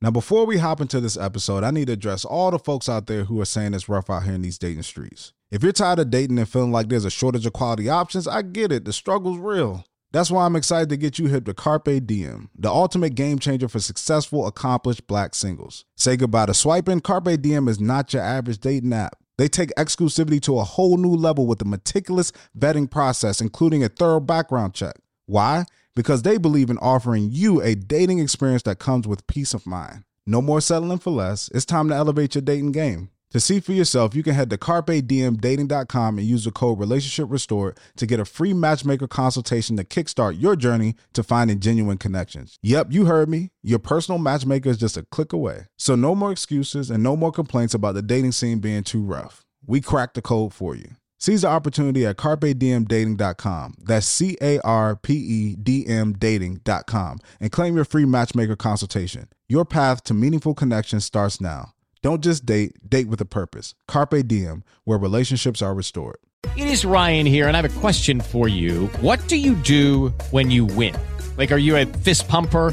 Now, before we hop into this episode, I need to address all the folks out there who are saying it's rough out here in these dating streets. If you're tired of dating and feeling like there's a shortage of quality options, I get it. The struggle's real. That's why I'm excited to get you hip to Carpe Diem, the ultimate game changer for successful, accomplished black singles. Say goodbye to swiping. Carpe Diem is not your average dating app. They take exclusivity to a whole new level with a meticulous vetting process, including a thorough background check. Why? Because they believe in offering you a dating experience that comes with peace of mind. No more settling for less. It's time to elevate your dating game. To see for yourself, you can head to carpedmdating.com and use the code relationship restored to get a free matchmaker consultation to kickstart your journey to finding genuine connections. Yep, you heard me. Your personal matchmaker is just a click away. So no more excuses and no more complaints about the dating scene being too rough. We cracked the code for you. Seize the opportunity at carpedmdating.com. That's C A R P E D M dating.com and claim your free matchmaker consultation. Your path to meaningful connection starts now. Don't just date, date with a purpose. Carpe Diem, where relationships are restored. It is Ryan here, and I have a question for you. What do you do when you win? Like, are you a fist pumper?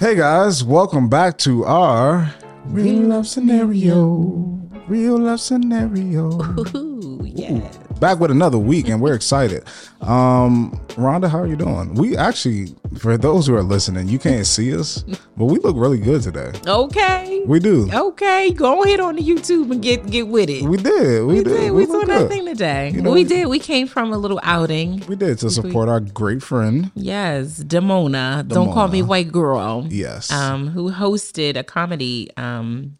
Hey guys, welcome back to our real love scenario. Real love scenario. Ooh, yeah. Back with another week, and we're excited. Um, Rhonda, how are you doing? We actually, for those who are listening, you can't see us, but we look really good today. Okay. We do. Okay, go ahead on the YouTube and get get with it. We did. We, did. We did. did. We doing our good. thing today. You know, we we- did. We came from a little outing. We did to support our great friend. Yes, Demona. Don't call me white girl. Yes. Um, who hosted a comedy um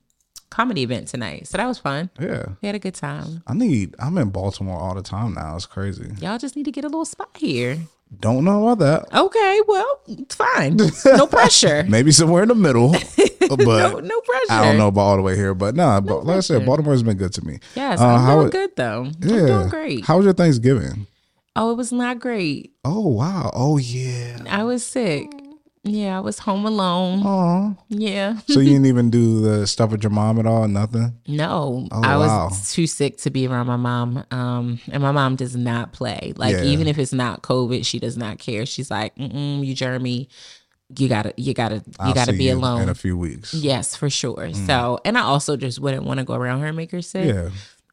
comedy event tonight. So that was fun. yeah. We had a good time. I need. I'm in Baltimore all the time now. It's crazy. Y'all just need to get a little spot here. Don't know about that. Okay, well, it's fine. No pressure. Maybe somewhere in the middle, but no, no pressure. I don't know about all the way here. But nah, but like I said. Baltimore's been good to me. Yes, Uh, I'm how doing it- good though. I'm Yeah. doing great. How was your Thanksgiving? oh, it was not great. Oh wow. Oh yeah. I was sick. Yeah, I was home alone. Oh. Yeah. So you didn't even do the stuff with your mom at all? Nothing. No, Oh, I was too sick to be around my mom. Um, and my mom does not play. Like Yeah. even if it's not COVID, she does not care. She's like, Mm-mm, "You, Jeremy, you gotta, you gotta, you I'll gotta be you alone." in a few weeks. yes, for sure. So, and I also just wouldn't want to go around her and make her sick. Yeah.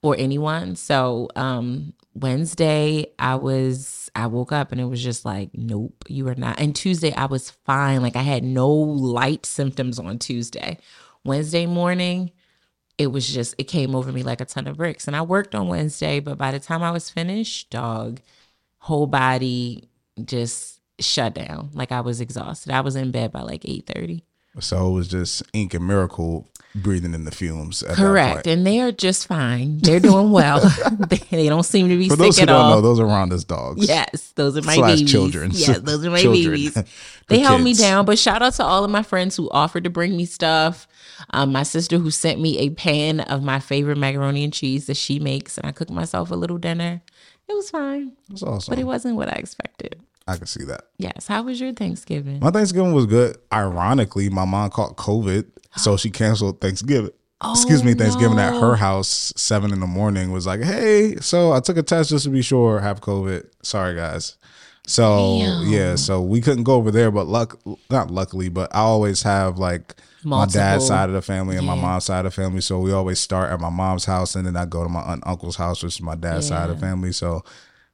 Or anyone. So um Wednesday I was I woke up and it was just like, nope, you are not. And Tuesday I was fine. Like I had no light symptoms on Tuesday. Wednesday morning, it was just it came over me like a ton of bricks. And I worked on Wednesday, but by the time I was finished, dog, whole body just shut down. Like I was exhausted. I was in bed by like 8:30. So it was just Ink and Miracle breathing in the fumes. At Correct. And they are just fine. They're doing well. they, don't seem to be For sick those who at don't all. know, those are Rhonda's dogs. Yes, those are my Slash babies. children. Yes, those are my Children. babies. They held me down, but shout out to all of my friends who offered to bring me stuff. Um, my sister who sent me a pan of my favorite macaroni and cheese that she makes, and I cooked myself a little dinner. It was fine, That's awesome. but it wasn't what I expected. I can see that. Yes. How was your Thanksgiving? My Thanksgiving was good. Ironically, my mom caught COVID, so she canceled Thanksgiving. Excuse me, Oh, Thanksgiving at her house, seven in the morning. Was like, hey, so I took a test just to be sure, have COVID. Sorry, guys. So Damn. yeah, so we couldn't go over there, but luck, not luckily, but I always have like my dad's side of the family and my mom's side of the family. So we always start at my mom's house, and then I go to my aunt, uncle's house, which is my dad's side of the family. So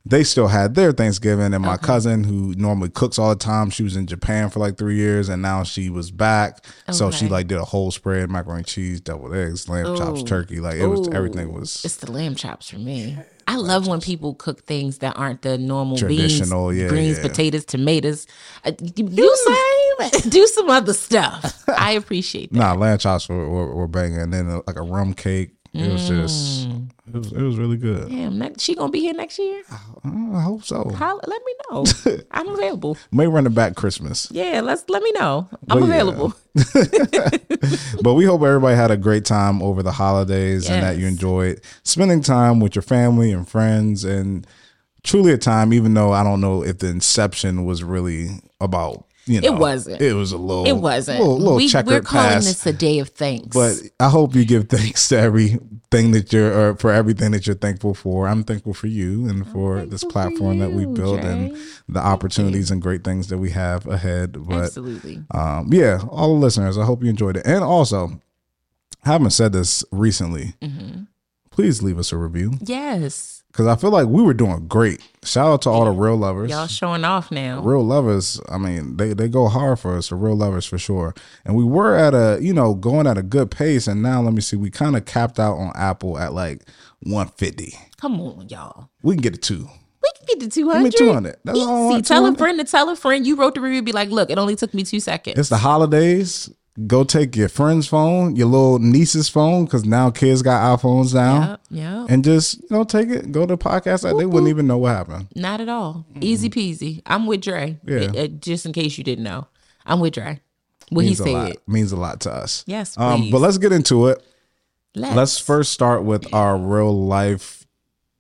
they still had their Thanksgiving, and my cousin, who normally cooks all the time, she was in Japan for like three years, and now she was back. So she like did a whole spread: macaroni and cheese, deviled eggs, lamb chops, turkey. Like it was everything was It's the lamb chops for me. I love when people cook things that aren't the normal Traditional, beans, yeah, greens, yeah. potatoes, tomatoes. Uh, you- do some, do some other stuff. I appreciate that. nah lamb chops were, were, were banging, and then uh, like a rum cake. It was just It was, it was really good. Damn, next, she gonna be here next year? I hope so. Holla, let me know. I'm available. May run it back Christmas. Yeah, let's let me know. I'm yeah. available. But we hope everybody had a great time over the holidays and that you enjoyed spending time with your family and friends and truly a time, even though I don't know if the inception was really about, you know, It wasn't. It was a little, It wasn't. little, little we, we're calling past. this a day of thanks. But I hope you give thanks to everything that you're, or for everything that you're thankful for. I'm thankful for you and for this thankful for platform that we you, built and the opportunities and great things that we have ahead. But Absolutely. um, yeah, all the listeners, I hope you enjoyed it. And also, I haven't said this recently. Mm-hmm. Please leave us a review Yes. Because I feel like we were doing great. Shout out to all the real lovers. Y'all showing off now. Real lovers, I mean, they, they go hard for us, the real lovers for sure. And we were at a, you know, going at a good pace. And now, let me see, we kind of capped out on Apple at like 150. Come on, y'all. We can get it two. We can get to 200. Give me 200. That's all I Easy. want, Tell a friend to tell a friend. You wrote the review. Be like, look, it only took me two seconds. It's the holidays. Go take your friend's phone, your little niece's phone, because now kids got iPhones now. Yep, yep. and just you know take it go to the podcast they wouldn't even know what happened Not at all. Easy peasy. I'm with Dre. Yeah. Uh, uh, just in case you didn't know, I'm with Dre. What means he a lot said. means a lot to us Yes, um but let's get into it Let's. let's first start with our real life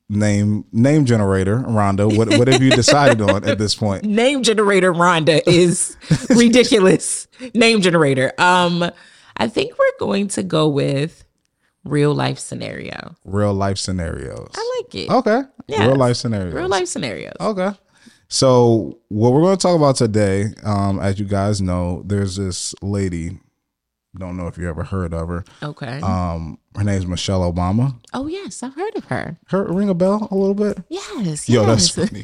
name name generator rhonda what, what have you decided on at this point name generator Rhonda is ridiculous. name generator. Um, I think we're going to go with real life scenario. real life scenarios I like it. okay Yes. real life scenarios Real life scenarios. okay so what we're going to talk about today um as you guys know there's this lady don't know if you ever heard of her Okay. um her name's michelle obama oh yes, I've heard of her. her ring a bell a little bit Yes. Yo, yes. that's funny.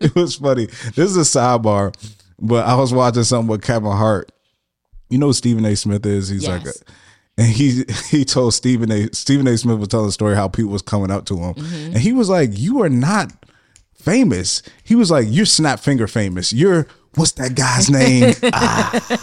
it was funny. This is a sidebar, but I was watching something with Kevin Hart. You know who Stephen A. Smith is? He's like, a, and he he told Stephen A. Stephen A. Smith was telling a story how people was coming up to him, Mm-hmm. and he was like, "You are not famous." He was like, "You're snap finger famous. You're what's that guy's name? ah,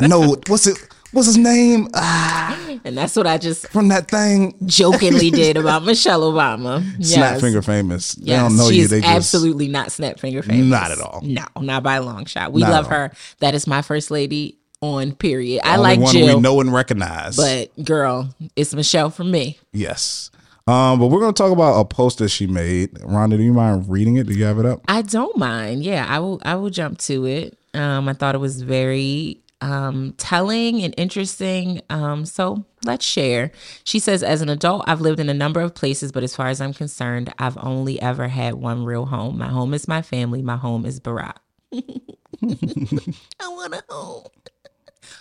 I know what's it. What's his name? Ah, and that's what I just from that thing." jokingly did about Michelle Obama. Yes. Snap finger famous. They Yes, don't know she you. They just absolutely not snap finger famous. Not at all. No, not by a long shot. We Not love her. That is my first lady on period. I only like one Jill, we know and recognize. but girl, it's Michelle for me. Yes. Um, but we're gonna talk about a post that she made. Rhonda, do you mind reading it? Do you have it up? I don't mind. Yeah, I will. I will jump to it. Um, I thought it was very um, telling and interesting. Um, so let's share. She says, as an adult, I've lived in a number of places, but as far as I'm concerned, I've only ever had one real home. My home is my family. My home is Barack. I want a home.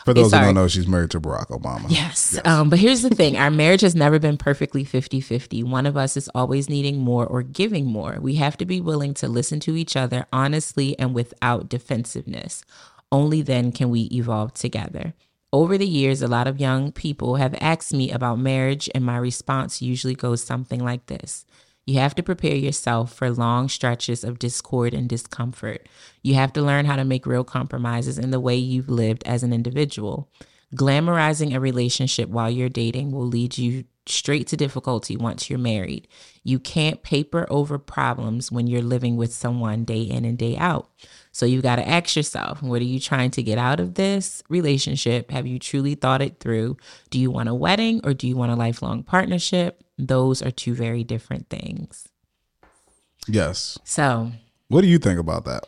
For those who don't know, she's married to Barack Obama. Yes. Um, but here's the thing our marriage has never been perfectly 50 50. One of us is always needing more or giving more. We have to be willing to listen to each other honestly and without defensiveness. Only then can we evolve together. Over the years, a lot of young people have asked me about marriage, and my response usually goes something like this You have to prepare yourself for long stretches of discord and discomfort. You have to learn how to make real compromises in the way you've lived as an individual. Glamorizing a relationship while you're dating will lead you straight to difficulty once you're married. You can't paper over problems when you're living with someone day in and day out. So you've got to ask yourself, what are you trying to get out of this relationship? Have you truly thought it through? Do you want a wedding or do you want a lifelong partnership? Those are two very different things. Yes. So, What do you think about that?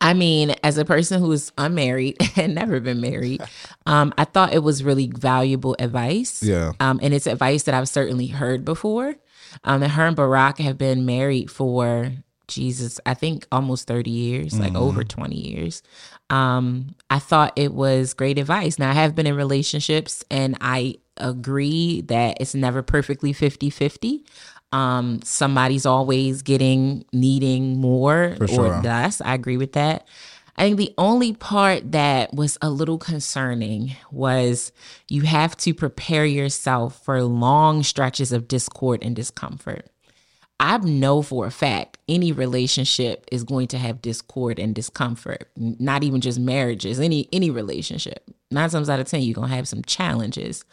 I mean, as a person who's unmarried and never been married, um, I thought it was really valuable advice. Yeah. Um, and it's advice that I've certainly heard before. Um, and her and Barack have been married for Jesus, I think almost 30 years, like over 20 years. Um, I thought it was great advice. Now, I have been in relationships and I agree that it's never perfectly 50 50. Um, somebody's always getting, needing more For or sure. less. I agree with that. I think the only part that was a little concerning was you have to prepare yourself for long stretches of discord and discomfort. I know for a fact any relationship is going to have discord and discomfort. Not even just marriages, any any relationship. Nine times out of ten, you're gonna have some challenges.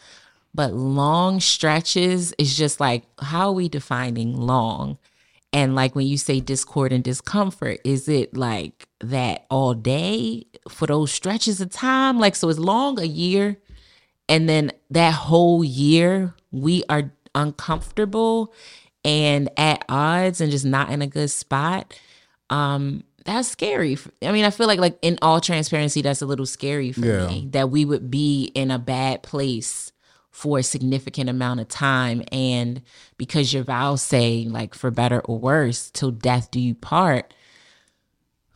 But long stretches is just like, how are we defining long? And like when you say discord and discomfort, is it like that all day for those stretches of time? Like, so it's long a year, and then that whole year we are uncomfortable and at odds and just not in a good spot. Um, that's scary. I mean, I feel like like in all transparency, that's a little scary for Yeah. me that we would be in a bad place for a significant amount of time and because your vows say like for better or worse till death do you part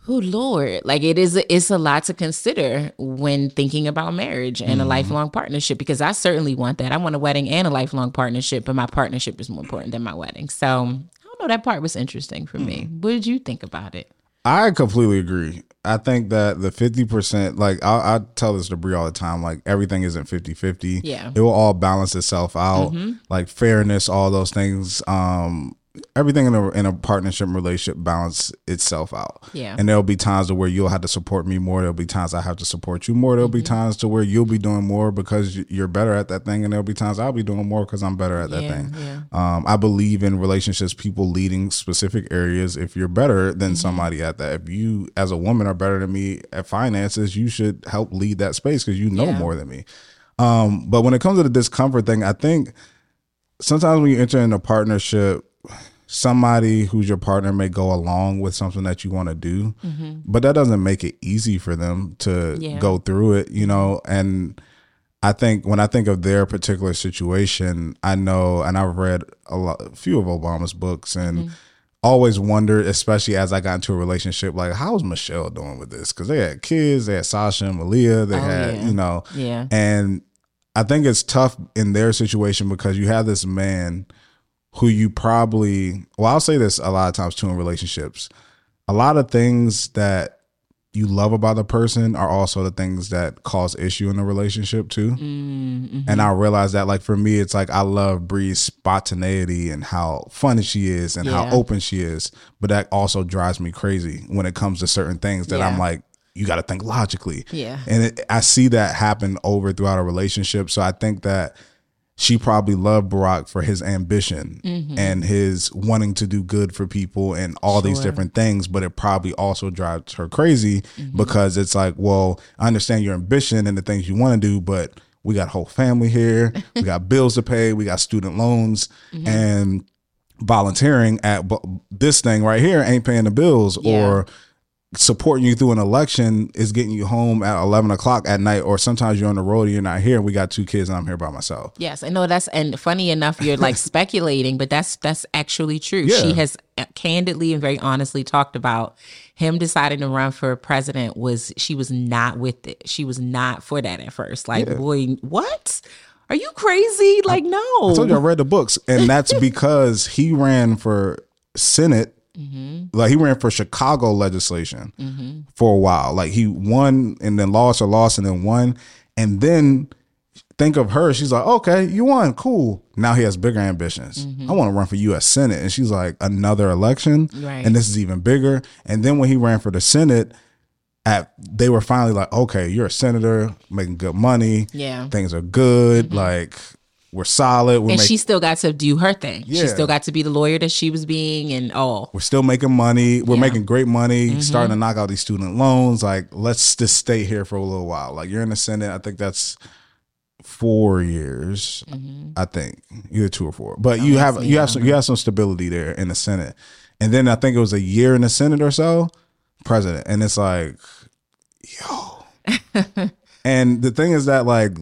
oh lord like it is it's a lot to consider when thinking about marriage and a mm-hmm. lifelong partnership because i certainly want that i want a wedding and a lifelong partnership but my partnership is more important than my wedding so i don't know that part was interesting for me mm-hmm. what did you think about it I completely agree. I think that the 50%, like I, I tell this to Brie all the time, like everything isn't 50 50. Yeah. It will all balance itself out. Mm-hmm. Like fairness, all those things. Um, everything in a in a partnership relationship balance itself out. Yeah. And there'll be times where you'll have to support me more. There'll be times I have to support you more. There'll be times to where you'll be doing more because you- you're better at that thing, and there'll be times I'll be doing more because I'm better at that Yeah, thing. yeah. Um, I believe in relationships, people leading specific areas. If you're better than Mm-hmm. somebody at that, if you as a woman are better than me at finances, you should help lead that space because you know Yeah. more than me. Um, but when it comes to the discomfort thing, I think sometimes when you enter in a partnership, somebody who's your partner may go along with something that you want to do, but that doesn't make it easy for them to Mm-hmm. Yeah. go through it, you know, and I think when I think of their particular situation, I know, and I've read a lot, a few of Obama's books, and Mm-hmm. always wondered, especially as I got into a relationship, like how's Michelle doing with this? Because they had kids, they had Sasha and Malia, they Oh, had, yeah. you know, yeah and I think it's tough in their situation because you have this man who you probably, well, I'll say this a lot of times too in relationships. A lot of things that you love about the person are also the things that cause issue in the relationship too. Mm-hmm. And I realize that, like, for me, it's like I love Bree's spontaneity and how funny she is and Yeah. how open she is. But that also drives me crazy when it comes to certain things that I'm like, you got to think logically. Yeah. And it, I see that happen over throughout a relationship. So I think that she probably loved Barack for his ambition and his wanting to do good for people and all these Mm-hmm. Different things. But it probably also drives her crazy Mm-hmm. because it's like, well, I understand your ambition and the things you want to do, but we got a whole family here. we got bills to pay. We got student loans Mm-hmm. and volunteering at this thing right here ain't paying the bills Yeah. or supporting you through an election is getting you home at 11 o'clock at night or sometimes you're on the road and you're not here we got two kids and i'm here by myself Yes, I know that's and funny enough, you're like speculating, but that's that's actually true. Yeah. She has candidly and very honestly talked about him deciding to run for president. Was she was not with it? She was not for that at first. Like, boy, what? Are you crazy? Like, no. I told you I read the books, and that's because he ran for Senate. Mm-hmm. Like he ran for Chicago legislation mm-hmm. for a while. Like he won and then lost or lost and then won. And then think of her. She's like, okay, you won. Cool. Now he has bigger ambitions. Mm-hmm. I want to run for U.S. Senate. And she's like, another election. Right. And this is even bigger. And then when he ran for the Senate, at they were finally like, okay, you're a senator, making good money. Yeah. Things are good. Like we're solid. We're and making she still got to do her thing. Yeah. She still got to be the lawyer that she was being and all. we're still making money. We're Yeah. making great money. Mm-hmm. Starting to knock out these student loans. Like, let's just stay here for a little while. Like, you're in the Senate. I think that's four years. Mm-hmm. I think either two or four. But oh, you have you have some you uh-huh. have some stability there in the Senate. And then I think it was a year in the Senate or so, president. And it's like, yo. and the thing is that like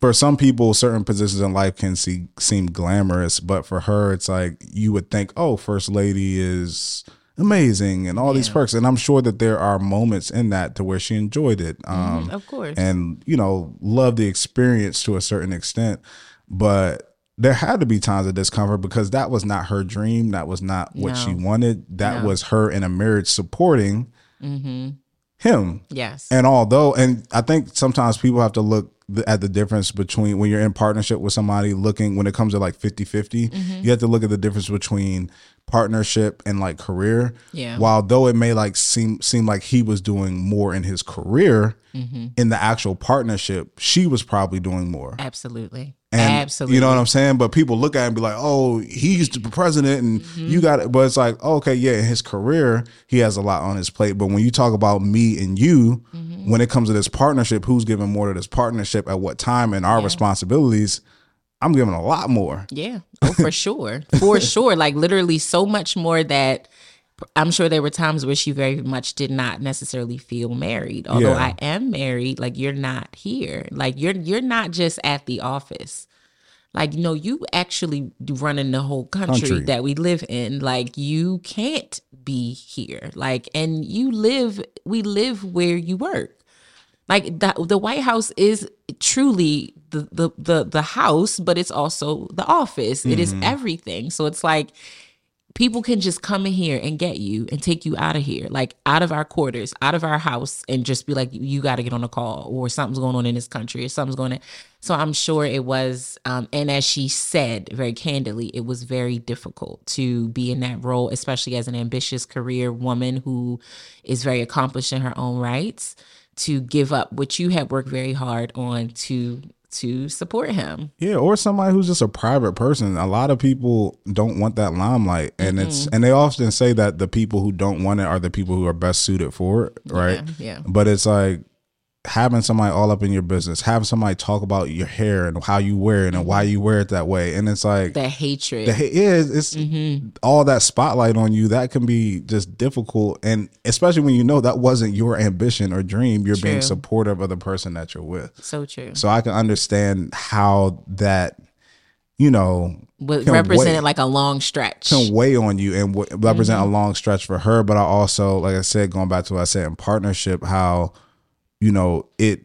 for some people, certain positions in life can see, seem glamorous, but for her, it's like you would think, oh, first lady is amazing and all these perks. And I'm sure that there are moments in that to where she enjoyed it, um, Of course. and you know, loved the experience to a certain extent. But there had to be times of discomfort because that was not her dream. That was not what she wanted. That No. was her in a marriage supporting him. yes. And although, and I think sometimes people have to look at the difference between when you're in partnership with somebody looking, when it comes to like 50 50, Mm-hmm. you have to look at the difference between partnership and like career. Yeah. While though it may like seem seem like he was doing more in his career, Mm-hmm. in the actual partnership, she was probably doing more. Absolutely. And Absolutely. You know what I'm saying? But people look at it and be like, oh, he's the president and Mm-hmm. you got it. But it's like, okay, yeah, in his career, he has a lot on his plate. But when you talk about me and you, Mm-hmm. when it comes to this partnership, who's giving more to this partnership at what time and our responsibilities, I'm giving a lot more. Yeah. Oh, for sure. For sure. Like literally so much more that I'm sure there were times where she very much did not necessarily feel married. Although Yeah. I am married, like you're not here. Like you're you're not just at the office. Like you know, you actually running the whole country, Country. that we live in. Like you can't be here. Like and you live we live where you work. Like the the White House is truly the the the, the house, but it's also the office. It is everything. So it's like people can just come in here and get you and take you out of here, like out of our quarters, out of our house, and just be like, you got to get on a call or something's going on in this country or something's going on. So I'm sure it was, um, and as she said very candidly, it was very difficult to be in that role, especially as an ambitious career woman who is very accomplished in her own rights, to give up what you had worked very hard on to to support him. Yeah, or somebody who's just a private person. A lot of people don't want that limelight, and it's mm-hmm. and they often say that the people who don't want it are the people who are best suited for it, right? Yeah. yeah. But it's like having somebody all up in your business, having somebody talk about your hair and how you wear it and why you wear it that way, and it's like The hatred. the, yeah, it's all that spotlight on you that can be just difficult, and especially when you know that wasn't your ambition or dream. You're being supportive of the person that you're with. so true. So I can understand how that, you know, represented weigh- like a long stretch. can weigh on you and w- represent Mm-hmm. a long stretch for her. But I also, like I said, going back to what I said in partnership, how you know it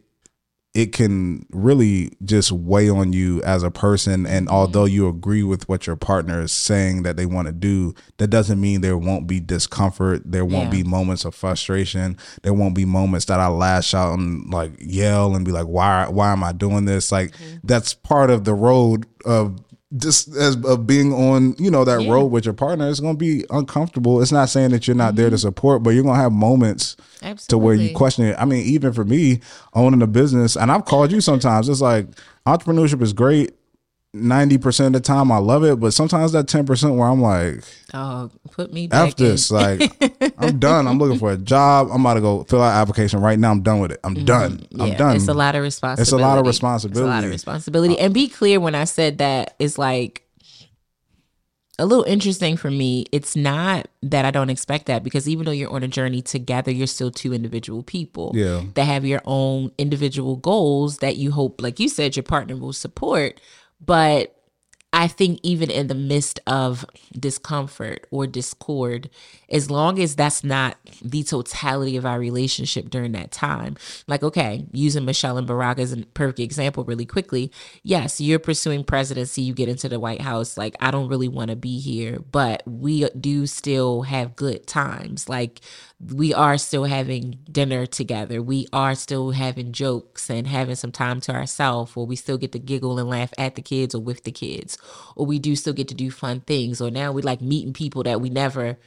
it can really just weigh on you as a person. And Mm-hmm. although you agree with what your partner is saying that they want to do, that doesn't mean there won't be discomfort. There won't Yeah. be moments of frustration. There won't be moments that I lash out and like yell and be like, why, why am I doing this? Like Mm-hmm. that's part of the road of just as of being on, you know, that Yeah. road with your partner. It's going to be uncomfortable. It's not saying that you're not there to support, but you're going to have moments to where you Mm-hmm. Question it. I mean, even for me owning a business, and I've called you sometimes. It's like entrepreneurship is great. Ninety percent of the time, I love it, but sometimes that ten percent where I'm like, Oh, put me back "F this!" Like, I'm done. I'm looking for a job. I'm about to go fill out an application right now. I'm done with it. I'm mm-hmm. done. I'm done. It's a lot of responsibility. It's a lot of It's a lot responsibility. of responsibility. And be clear when I said that it's like a little interesting for me. It's not that I don't expect that because even though you're on a journey together, you're still two individual people Yeah. that have your own individual goals that you hope, like you said, your partner will support. But I think even in the midst of discomfort or discord, as long as that's not the totality of our relationship during that time, like, okay, using Michelle and Barack as a perfect example really quickly. Yes, you're pursuing presidency, you get into the White House. Like, I don't really want to be here, but we do still have good times. Like, we are still having dinner together. We are still having jokes and having some time to ourselves, or we still get to giggle and laugh at the kids or with the kids, or we do still get to do fun things, or now we like meeting people that we never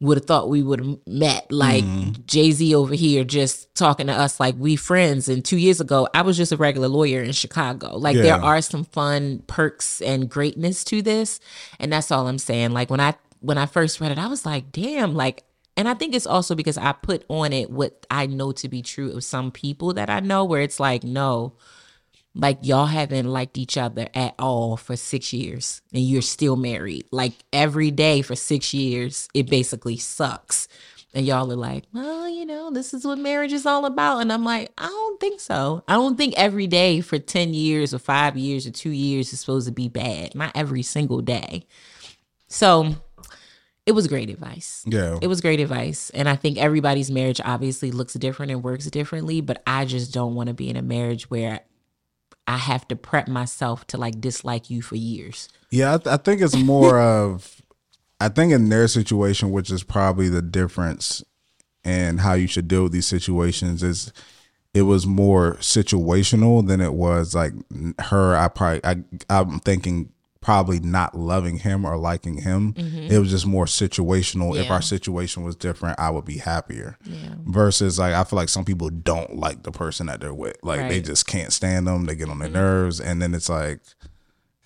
would have thought we would have met. Like mm-hmm. Jay Z over here just talking to us like we friends. And two years ago, I was just a regular lawyer in Chicago. Like Yeah. there are some fun perks and greatness to this. And that's all I'm saying. Like when I when I first read it, I was like, damn, like and I think it's also because I put on it what I know to be true of some people that I know, where it's like, no, like y'all haven't liked each other at all for six years and you're still married. Like every day for six years, it basically sucks. And y'all are like, well, you know, this is what marriage is all about. And I'm like, I don't think so. I don't think every day for 10 years or five years or two years is supposed to be bad. Not every single day. So it was great advice. Yeah. It was great advice. And I think everybody's marriage obviously looks different and works differently, but I just don't want to be in a marriage where I have to prep myself to like dislike you for years. Yeah, I, th- I think it's more of, I think in their situation, which is probably the difference in how you should deal with these situations, is it was more situational than it was like her. I probably, I, I'm thinking probably not loving him or liking him. It was just more situational. If our situation was different, I would be happier. Yeah. Versus like I feel like some people don't like the person that they're with. Like they Right. Mm-hmm. just can't stand them. They get on their nerves and then it's like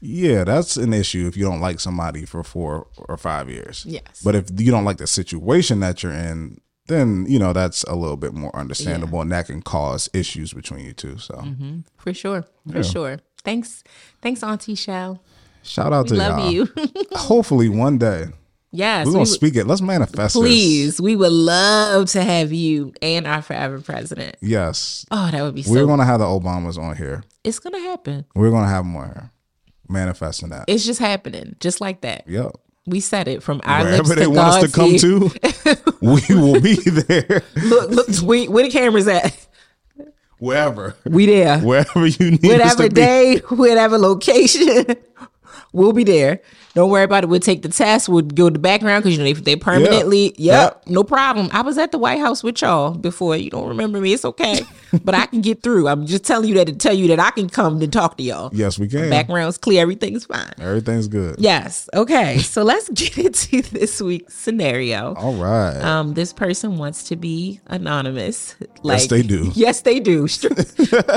yeah, that's an issue if you don't like somebody for 4 or 5 years. Yes. But if you don't like the situation that you're in, then you know that's a little bit more understandable, and that can cause issues between you two. So, For sure. For sure. Thanks. Thanks, Auntie Shell. Shout out We to love y'all. you. Hopefully, one day yes. we're we gonna would- speak it. Let's manifest. this. please. We would love to have you and our forever president. Yes, Oh, that would be we're so gonna have the Obamas on here. it's gonna happen. We're gonna have them on here, manifesting that. It's just happening. Just like that. Yep. We said it from our lips Wherever to they want us to come to, we will be there. Look, look, we, where the cameras at? Wherever, We there. wherever you need us whatever to be. day, whatever location, we'll be there. Don't worry about it. We'll take the test. We'll go to the background because you know they, they permanently. Yep, Yep. no problem. I was at the White House with y'all before. You don't remember me. It's okay, but I can get through. I'm just telling you that to tell you that I can come to talk to y'all. Yes, we can. Background's clear. Everything's fine. Everything's good. Yes. Okay. So let's get into this week's scenario. All right. Um, this person wants to be anonymous. Like, they do. Yes, they do.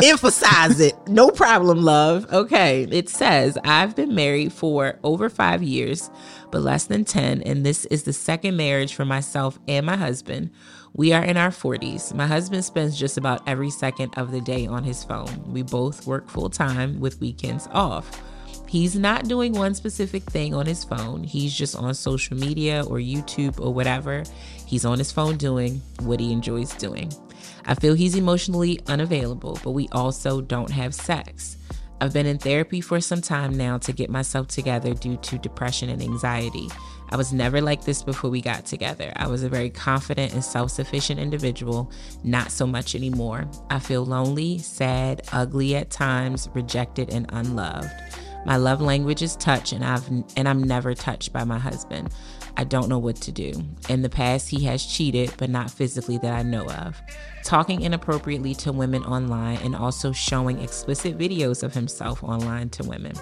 Emphasize it. No problem, love. Okay. It says, I've been married for over five years, but less than 10, and this is the second marriage for myself and my husband. We are in our 40s. My husband spends just about every second of the day on his phone. We both work full time with weekends off. He's not doing one specific thing on his phone. He's just on social media or YouTube or whatever. He's on his phone doing what he enjoys doing. I feel he's emotionally unavailable, but we also don't have sex. I've been in therapy for some time now to get myself together due to depression and anxiety. I was never like this before we got together. I was a very confident and self sufficient individual, not so much anymore. I feel lonely, sad, ugly at times, rejected, and unloved. My love language is touch, and I've and I'm never touched by my husband. I don't know what to do. In the past, he has cheated, but not physically that I know of. Talking inappropriately to women online and also showing explicit videos of himself online to women.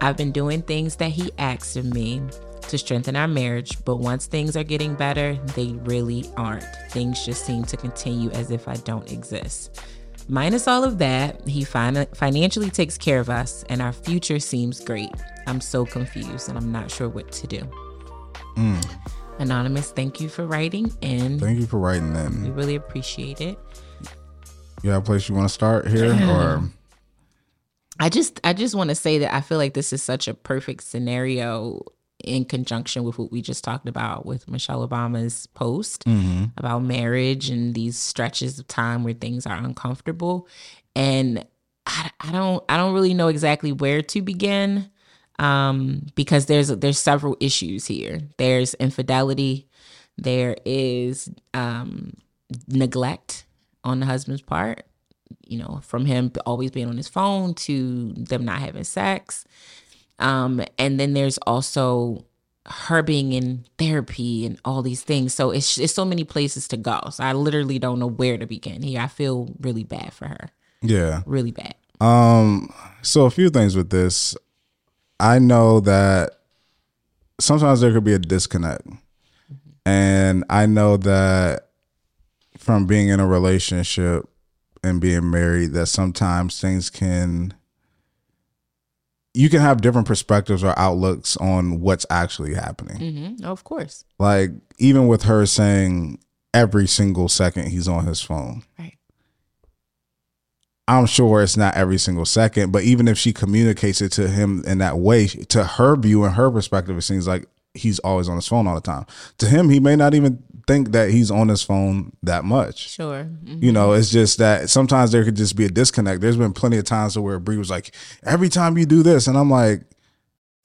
I've been doing things that he asked of me to strengthen our marriage, but once things are getting better, they really aren't. Things just seem to continue as if I don't exist. Minus all of that, he fin- financially takes care of us, and our future seems great. I'm so confused and I'm not sure what to do. Mm. Anonymous, thank you for writing in. Thank you for writing in. We really appreciate it. You have a place you want to start here, or I just I just want to say that I feel like this is such a perfect scenario in conjunction with what we just talked about with Michelle Obama's post mm-hmm. about marriage and these stretches of time where things are uncomfortable and I, I don't I don't really know exactly where to begin um because there's there's several issues here. There's infidelity, there is um neglect on the husband's part you know, from him always being on his phone to them not having sex. Um, and then there's also her being in therapy and all these things. So it's it's so many places to go. So I literally don't know where to begin here. I feel really bad for her. yeah. Really bad. Um, so a few things with this. I know that sometimes there could be a disconnect. And I know that from being in a relationship and being married that sometimes things can you can have different perspectives or outlooks on what's actually happening. Mm-hmm. of course. Like even with her saying every single second he's on his phone. Right. I'm sure it's not every single second, but even if she communicates it to him in that way, to her view and her perspective, it seems like he's always on his phone all the time. To him, he may not even think that he's on his phone that much. Sure. Mhm. You know, it's just that sometimes there could just be a disconnect. There's been plenty of times where Bree was like, every time you do this, and I'm like,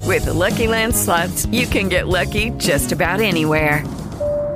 With the LuckyLand slots, you can get lucky just about anywhere.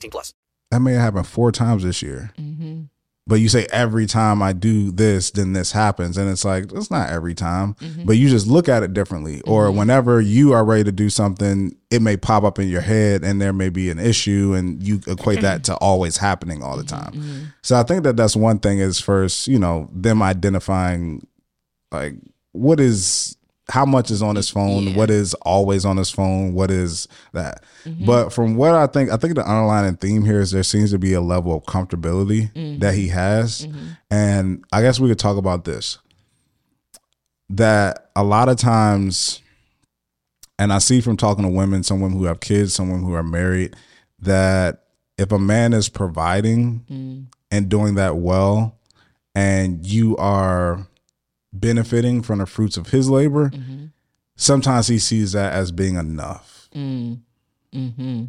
18 plus. That may have happened four times this year. Mm-hmm. But you say every time I do this, then this happens. And it's like, it's not every time. Mm-hmm. But you just look at it differently. Or mm-hmm. whenever you are ready to do something, it may pop up in your head and there may be an issue and you equate that to always happening all the time. So I think that that's one thing is first, you know, them identifying like what is how much is on his phone Yeah. what is always on his phone what is that? Mm-hmm. But from what i think i think the underlying theme here is there seems to be a level of comfortability mm-hmm. that he has. Mm-hmm. And i guess we could talk about this that a lot of times and i see from talking to women some women who have kids some women who are married that if a man is providing mm. and doing that well and you are benefiting from the fruits of his labor, mm-hmm. sometimes he sees that as being enough. Mm-hmm. Mm-hmm.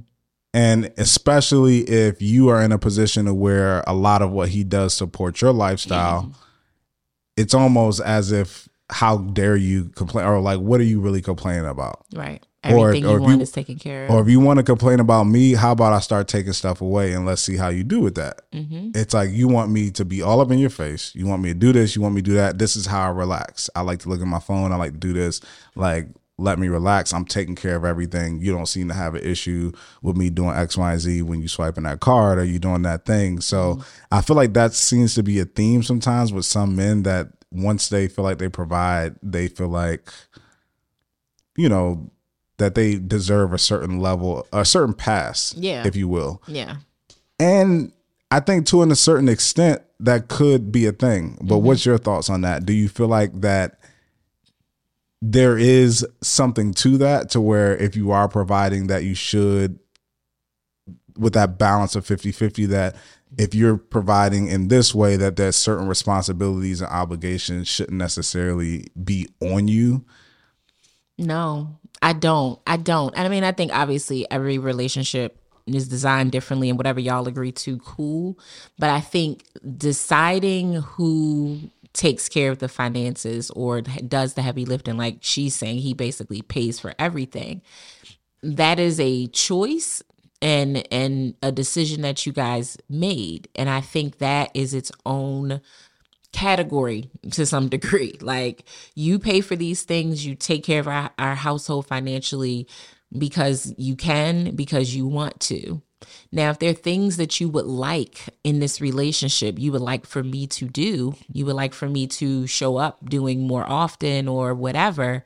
And especially if you are in a position where a lot of what he does support your lifestyle, it's almost as if how dare you complain or like what are you really complaining about? Right. Or- Everything or you if want you- is taken care of. Or if you want to complain about me, how about I start taking stuff away and let's see how you do with that? Mm-hmm. It's like you want me to be all up in your face. You want me to do this. You want me to do that. This is how I relax. I like to look at my phone. I like to do this. Like, let me relax. I'm taking care of everything. You don't seem to have an issue with me doing X, Y, Z when you swiping that card or you doing that thing. So mm-hmm. I feel like that seems to be a theme sometimes with some men that once they feel like they provide, they feel like, you know, that they deserve a certain level, a certain pass, Yeah. if you will. yeah. And I think to a certain extent that could be a thing. But Mm-hmm. what's your thoughts on that? Do you feel like that there is something to that to where if you are providing that you should with that balance of 50-50 that if you're providing in this way that there's certain responsibilities and obligations shouldn't necessarily be on you No, I don't. I don't. And I mean, I think obviously every relationship is designed differently and whatever y'all agree to, cool. But I think deciding who takes care of the finances or does the heavy lifting, like she's saying, he basically pays for everything. That is a choice and and a decision that you guys made. And I think that is its own category to some degree. Like you pay for these things, you take care of our, our household financially because you can, because you want to. Now, if there are things that you would like in this relationship, you would like for me to do, you would like for me to show up doing more often or whatever,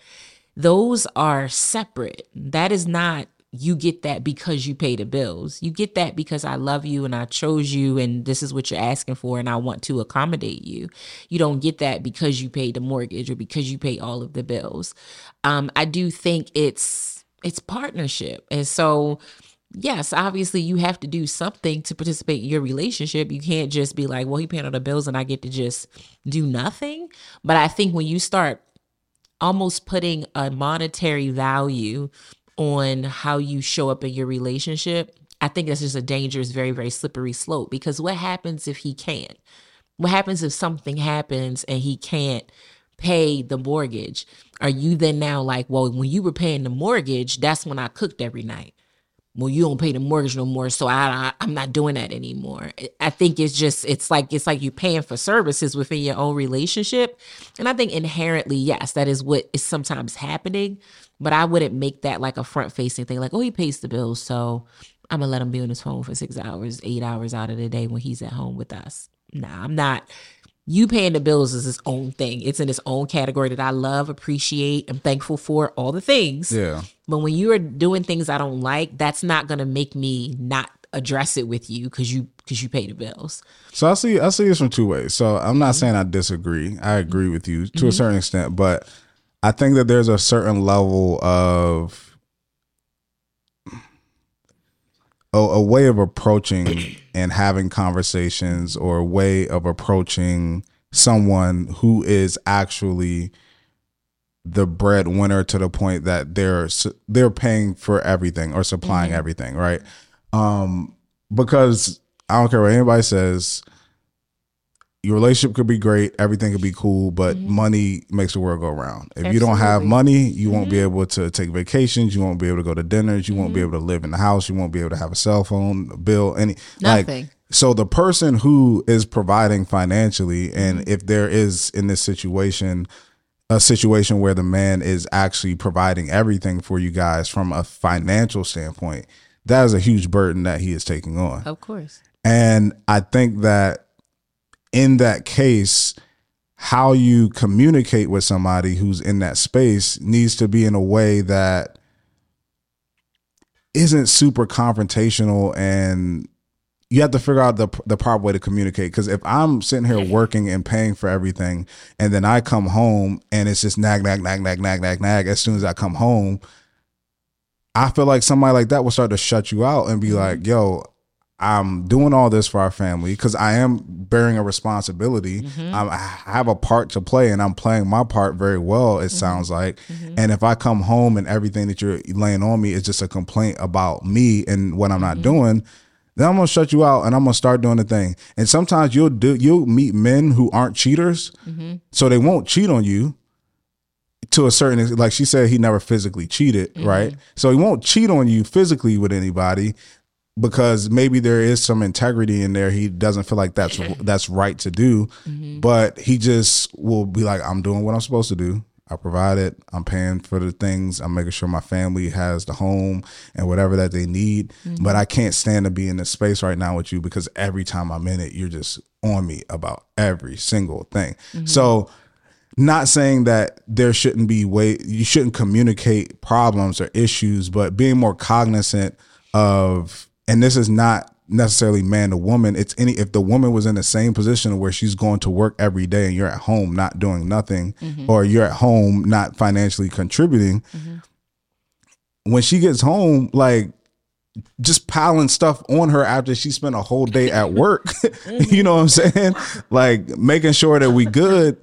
those are separate. That is not you get that because you pay the bills. You get that because I love you and I chose you and this is what you're asking for and I want to accommodate you. You don't get that because you paid the mortgage or because you pay all of the bills. Um, I do think it's it's partnership. And so yes, obviously you have to do something to participate in your relationship. You can't just be like, well, he paying all the bills and I get to just do nothing. But I think when you start almost putting a monetary value on how you show up in your relationship, I think that's just a dangerous, very, very slippery slope. Because what happens if he can't? What happens if something happens and he can't pay the mortgage? Are you then now like, well, when you were paying the mortgage, that's when I cooked every night? well you don't pay the mortgage no more so I, I i'm not doing that anymore i think it's just it's like it's like you're paying for services within your own relationship and i think inherently yes that is what is sometimes happening but i wouldn't make that like a front facing thing like oh he pays the bills so i'm gonna let him be on his phone for six hours eight hours out of the day when he's at home with us nah i'm not you paying the bills is its own thing. It's in its own category that I love, appreciate, I'm thankful for all the things. Yeah. But when you are doing things I don't like, that's not gonna make me not address it with you because you because you pay the bills. So I see I see this from two ways. So I'm not mm-hmm. saying I disagree. I agree with you to a mm-hmm. certain extent, but I think that there's a certain level of a, a way of approaching and having conversations or a way of approaching someone who is actually the breadwinner to the point that they're they're paying for everything or supplying everything, right? Um, because I don't care what anybody says, your relationship could be great, everything could be cool, but mm-hmm. money makes the world go round. If you don't have money, you won't be mm-hmm. able to take vacations, you won't be able to go to dinners, you won't be mm-hmm. able to live in the house, you won't be able to have a cell phone, a bill, any Nothing. like so the person who is providing financially and if there is in this situation a situation where the man is actually providing everything for you guys from a financial standpoint that is a huge burden that he is taking on Of course. and I think that in that case, how you communicate with somebody who's in that space needs to be in a way that isn't super confrontational and you have to figure out the the proper way to communicate. Because if I'm sitting here working and paying for everything and then I come home and it's just nag nag nag nag nag nag nag as soon as I come home I feel like somebody like that will start to shut you out and be mm-hmm. like, yo, I'm doing all this for our family because I am bearing a responsibility. Mm-hmm. I'm, I have a part to play and I'm playing my part very well, it mm-hmm. sounds like. Mm-hmm. And if I come home and everything that you're laying on me is just a complaint about me and what I'm not doing, then I'm gonna shut you out and I'm gonna start doing the thing. And sometimes you'll do you'll meet men who aren't cheaters, so they won't cheat on you to a certain like she said he never physically cheated right? So he won't cheat on you physically with anybody because maybe there is some integrity in there he doesn't feel like that's that's right to do mm-hmm. but he just will be like i'm doing what i'm supposed to do. I provide it. I'm paying for the things. I'm making sure my family has the home and whatever that they need but mm-hmm. i can't stand to be in this space right now with you because every time i'm in it you're just on me about every single thing. Mm-hmm. So not saying that there shouldn't be way you shouldn't communicate problems or issues but being more cognizant of and this is not necessarily man to woman. It's any if the woman was in the same position where she's going to work every day and you're at home not doing nothing mm-hmm. or you're at home not financially contributing mm-hmm. when she gets home like just piling stuff on her after she spent a whole day at work. Mm-hmm. you know what I'm saying? Like making sure that we good,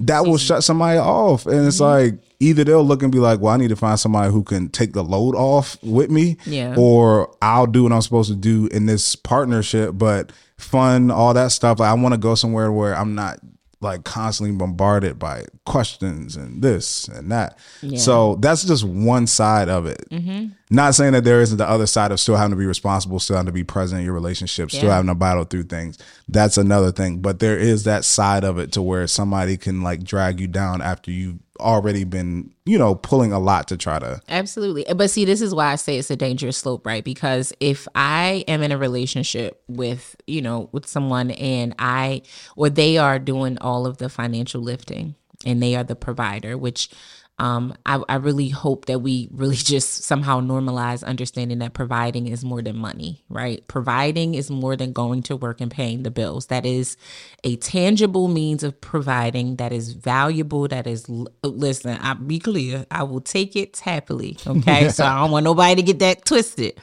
that will shut somebody off. And it's like either they'll look and be like, Well, I need to find somebody who can take the load off with me. Yeah. Or I'll do what I'm supposed to do in this partnership, but fun, all that stuff. Like I want to go somewhere where I'm not like constantly bombarded by questions and this and that. So that's just one side of it. Mm-hmm. Not saying that there isn't the other side of still having to be responsible, still having to be present in your relationship, still having to battle through things. That's another thing. But there is that side of it to where somebody can like drag you down after you've already been, you know, pulling a lot to try to. Absolutely. But see, this is why I say it's a dangerous slope, right? Because if I am in a relationship with, you know, with someone and I, or they are doing all of the financial lifting and they are the provider, which um, I, I really hope that we really just somehow normalize understanding that providing is more than money, right? Providing is more than going to work and paying the bills. That is a tangible means of providing that is valuable. That is, listen, I'll be clear, I will take it happily. Okay. so I don't want nobody to get that twisted.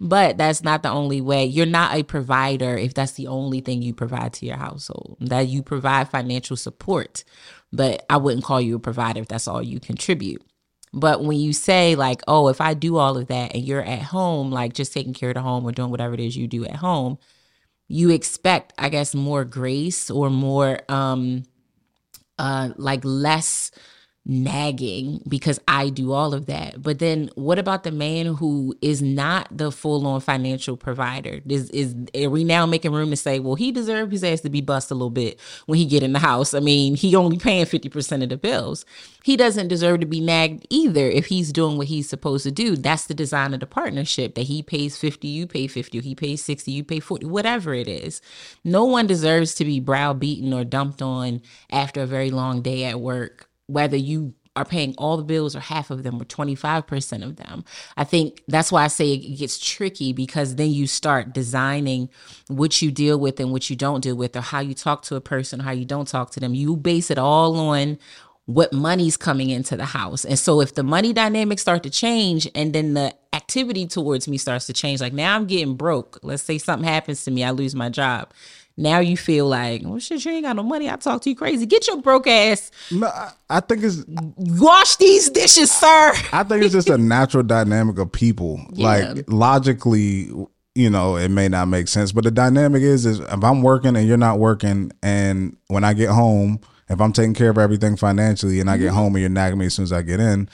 But that's not the only way. You're not a provider if that's the only thing you provide to your household. That you provide financial support, but I wouldn't call you a provider if that's all you contribute. But when you say like, "Oh, if I do all of that and you're at home like just taking care of the home or doing whatever it is you do at home, you expect, I guess, more grace or more um uh like less nagging because I do all of that. But then what about the man who is not the full on financial provider? Is is are we now making room to say, well, he deserves his ass to be bust a little bit when he get in the house? I mean, he only paying 50% of the bills. He doesn't deserve to be nagged either if he's doing what he's supposed to do. That's the design of the partnership that he pays 50, you pay 50, he pays 60, you pay 40, whatever it is. No one deserves to be browbeaten or dumped on after a very long day at work whether you are paying all the bills or half of them or 25% of them. I think that's why I say it gets tricky because then you start designing what you deal with and what you don't deal with or how you talk to a person, how you don't talk to them. You base it all on what money's coming into the house. And so if the money dynamics start to change and then the activity towards me starts to change, like now I'm getting broke. Let's say something happens to me, I lose my job. Now you feel like, well, shit, you ain't got no money. I talk to you crazy. Get your broke ass. No, I- I think it's Wash these dishes, sir. I think it's just a natural dynamic of people. Yeah. Like logically, you know, it may not make sense, but the dynamic is is if I'm working and you're not working, and when I get home, if I'm taking care of everything financially, and I get mm-hmm. home and you're nagging me as soon as I get in,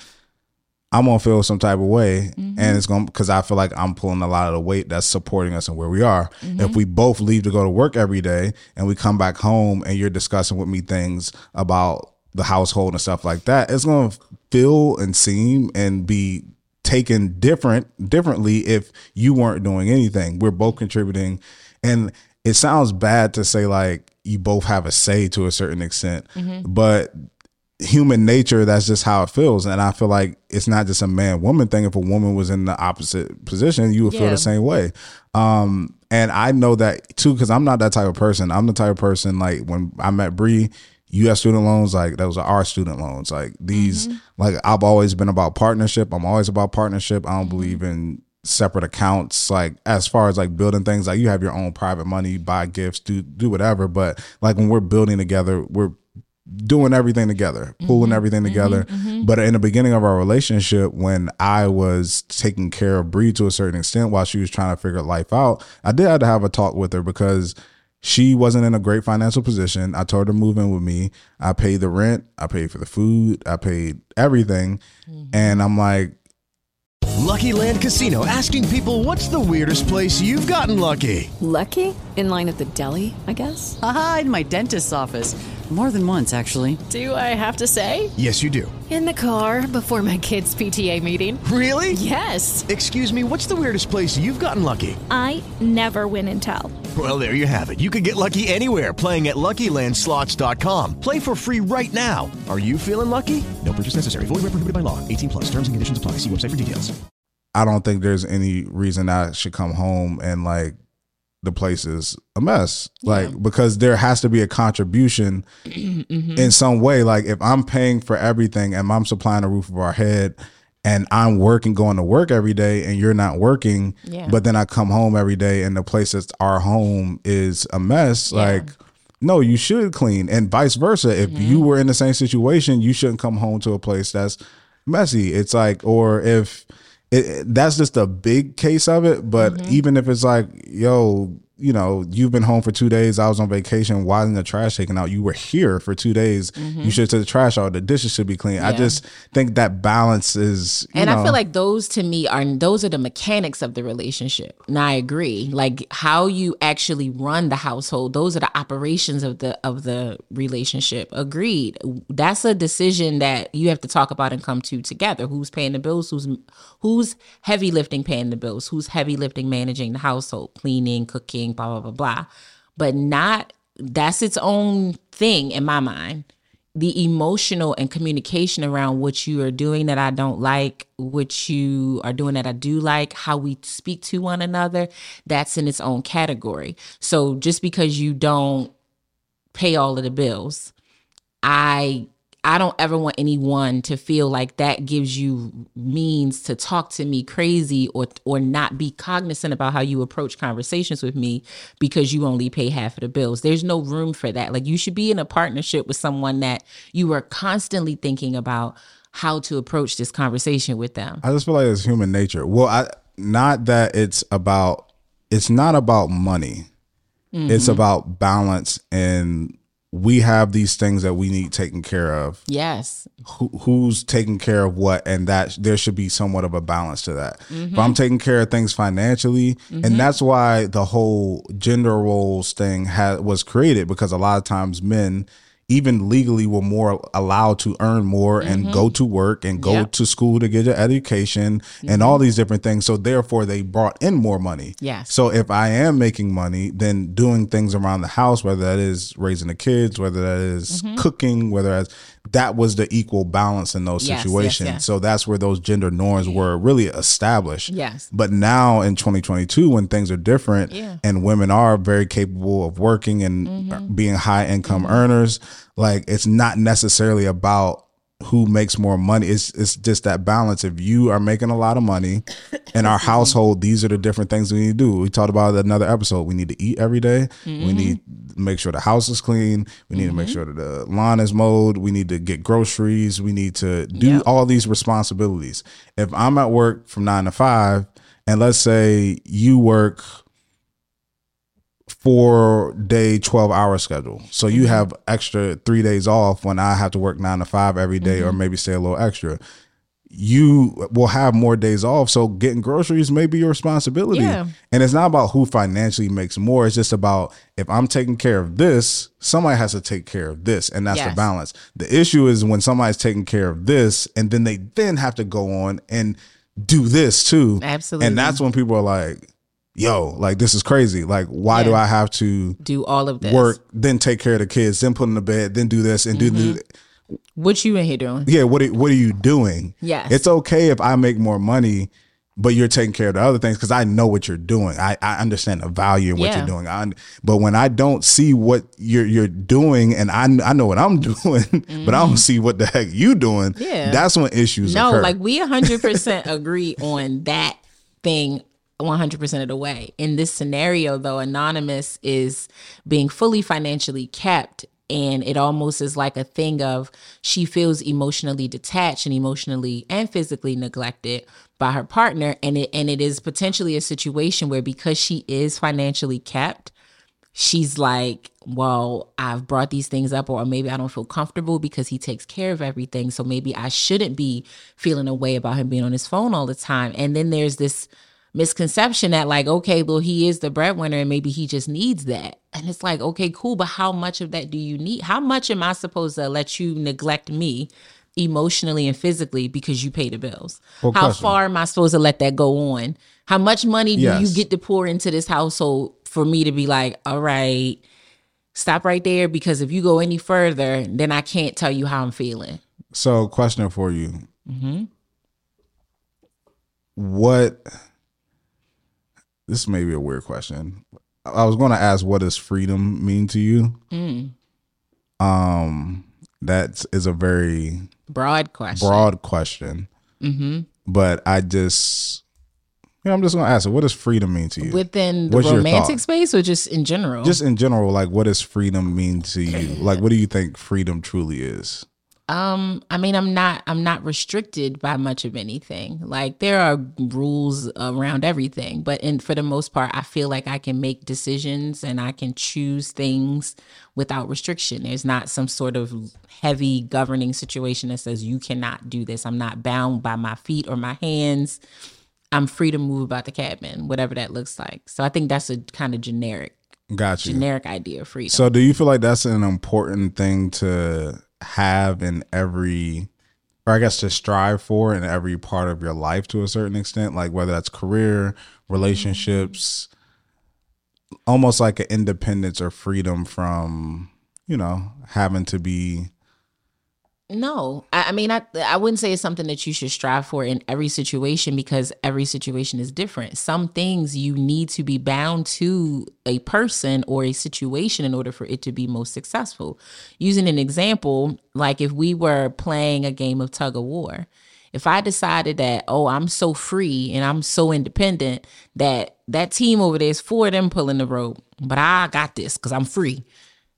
I'm gonna feel some type of way, mm-hmm. and it's gonna because I feel like I'm pulling a lot of the weight that's supporting us and where we are. Mm-hmm. If we both leave to go to work every day and we come back home and you're discussing with me things about the household and stuff like that, it's gonna feel and seem and be taken different differently if you weren't doing anything. We're both contributing, and it sounds bad to say like you both have a say to a certain extent, mm-hmm. but human nature that's just how it feels. And i feel like it's not just a man woman thing. If a woman was in the opposite position you would feel the same way. Um and i know that too because i'm not that type of person. I'm the type of person like when i met Bree, you have student loans like those are our student loans. Like these like i've always been about partnership. I'm always about partnership. I don't believe in separate accounts. Like as far as like building things like you have your own private money buy gifts do do whatever. But like when we're building together we're doing everything together, pulling mm-hmm. everything mm-hmm. together. Mm-hmm. But in the beginning of our relationship, when I was taking care of Bree to a certain extent while she was trying to figure life out, I did have to have a talk with her because she wasn't in a great financial position. I told her to move in with me. I paid the rent, I paid for the food, I paid everything. And I'm like, LuckyLand Casino asking people what's the weirdest place you've gotten lucky? Lucky? In line at the deli, I guess? Aha, in my dentist's office. More than once, actually. Do I have to say? Yes, you do. In the car before my kids' PTA meeting. Really? Yes. Excuse me, what's the weirdest place you've gotten lucky? I never win and tell. Well, there you have it. You can get lucky anywhere playing at LuckyLandSlots.com. Play for free right now. Are you feeling lucky? No purchase necessary. Void where prohibited by law. 18 plus. Terms and conditions apply. See website for details. I don't think there's any reason I should come home and like the place is a mess. Like because there has to be a contribution mm-hmm. Mm-hmm. in some way. Like if I'm paying for everything and I'm supplying a roof of our head and I'm working going to work every day and you're not working, Yeah. but then I come home every day and the place that's our home is a mess, like no, you should clean and vice versa. If mm-hmm. you were in the same situation, you shouldn't come home to a place that's messy. It's like, or if it, that's just a big case of it. But mm-hmm. even if it's like, yo, you know, you've been home for two days. I was on vacation. Why isn't the trash taken out? You were here for two days. You mm-hmm. should take the trash out. The dishes should be clean. I just think that balance is. you And I feel like those to me are those are the mechanics of the relationship. And I agree. Like how you actually run the household, those are the operations of the of the relationship. Agreed. That's a decision that you have to talk about and come to together. Who's paying the bills? Who's who's heavy lifting paying the bills? Who's heavy lifting managing the household, cleaning, cooking, blah blah blah blah. But not that's its own thing in my mind the emotional and communication around what you are doing that I don't like, what you are doing that I do like, how we speak to one another, that's in its own category. So just because you don't pay all of the bills, I I don't ever want anyone to feel like that gives you means to talk to me crazy or or not be cognizant about how you approach conversations with me because you only pay half of the bills. There's no room for that. Like you should be in a partnership with someone that you are constantly thinking about how to approach this conversation with them. I just feel like it's human nature. Well, I not that it's about it's not about money. Mm-hmm. It's about balance and we have these things that we need taken care of. Yes. Who, who's taking care of what and that there should be somewhat of a balance to that. If I'm mm-hmm. taking care of things financially and mm-hmm. that's why the whole gender roles thing had was created because a lot of times men even legally were more allowed to earn more and go mm-hmm. to work and go Yep. to school to get your education and all mm-hmm. these different things. So therefore they brought in more money. Yes. So if I am making money, then doing things around the house, whether that is raising the kids, whether that is mm-hmm. cooking, whether that's that was the equal balance in those Yes, yes, situations. yes. So that's where those gender norms were really established. Yes. But now in 2022, when things are different Yeah. and women are very capable of working and Mm-hmm. being high income earners, like it's not necessarily about who makes more money. It's it's just that balance. If you are making a lot of money in our household, these are the different things we need to do. We talked about it another episode. We need to eat every day. We Mm-hmm. need to make sure the house is clean. We need to make sure that the lawn is mowed. We need to get groceries. We need to do Yep. all these responsibilities. If I'm at work from nine to five, and let's say you work four day 12 hour schedule. So you have extra three days off when i have to work nine to five every day or mm-hmm. maybe stay a little extra. You will have more days off. So getting groceries may be your responsibility. Yeah. and it's not about who financially makes more. It's just about if i'm taking care of this somebody has to take care of this. And that's the balance. The issue is when somebody's taking care of this and then they then have to go on and do this too. Absolutely. and that's when people are like yo like this is crazy like why do i have to Do all of this. work then take care of the kids then put in the bed then do this and do Mm-hmm. do What you in here doing? yeah what are, what are you doing Yes. it's okay if i make more money but you're taking care of the other things because i know what you're doing i, I understand the value in what Yeah. you're doing I, but when i don't see what you're you're doing and i, I know what i'm doing but i don't see what the heck you doing Mm-hmm. Yeah. that's when issues No, occur. like we 100% agree on that thing 100% of the way. In this scenario, though, Anonymous is being fully financially kept. And it almost is like a thing of she feels emotionally detached and emotionally and physically neglected by her partner. And it and it is potentially a situation where because she is financially kept, she's like, well, I've brought these things up, or maybe I don't feel comfortable because he takes care of everything. So maybe I shouldn't be feeling a way about him being on his phone all the time. And then there's this misconception that, like, okay, well, he is the breadwinner and maybe he just needs that. And it's like, okay, cool, but how much of that do you need? How much am I supposed to let you neglect me? Emotionally and physically because you pay the bills. Well, How question. far am I supposed to let that go on? How much money do you get to pour into this household for me to be like, all right, stop right there because if you go any further, then I can't tell you how I'm feeling. So, question for you: Mm-hmm. What? This may be a weird question. I was going to ask, what does freedom mean to you? Mm. Um, that is a very Broad question. broad question. Mm-hmm. But I just, yeah, I'm just going to ask it. What does freedom mean to you? Within the What's romantic space or just in general? just in general, like, what does freedom mean to you? Like, what do you think freedom truly is? Um, I mean, I'm not I'm not restricted by much of anything. Like there are rules around everything, but in for the most part, I feel like I can make decisions and I can choose things without restriction. There's not some sort of heavy governing situation that says you cannot do this. I'm not bound by my feet or my hands. I'm free to move about the cabin, whatever that looks like. So I think that's a kind of generic Got you. generic idea of freedom. So, do you feel like that's an important thing to have in every, or I guess to strive for in every part of your life to a certain extent? Like whether that's career, relationships, almost like an independence or freedom from, you know, having to be. No, I, I mean, I I wouldn't say it's something that you should strive for in every situation because every situation is different. Some things you need to be bound to a person or a situation in order for it to be most successful. Using an example, like if we were playing a game of tug of war, if I decided that, oh, I'm so free and I'm so independent that that team over there is four of them pulling the rope, but I got this because I'm free.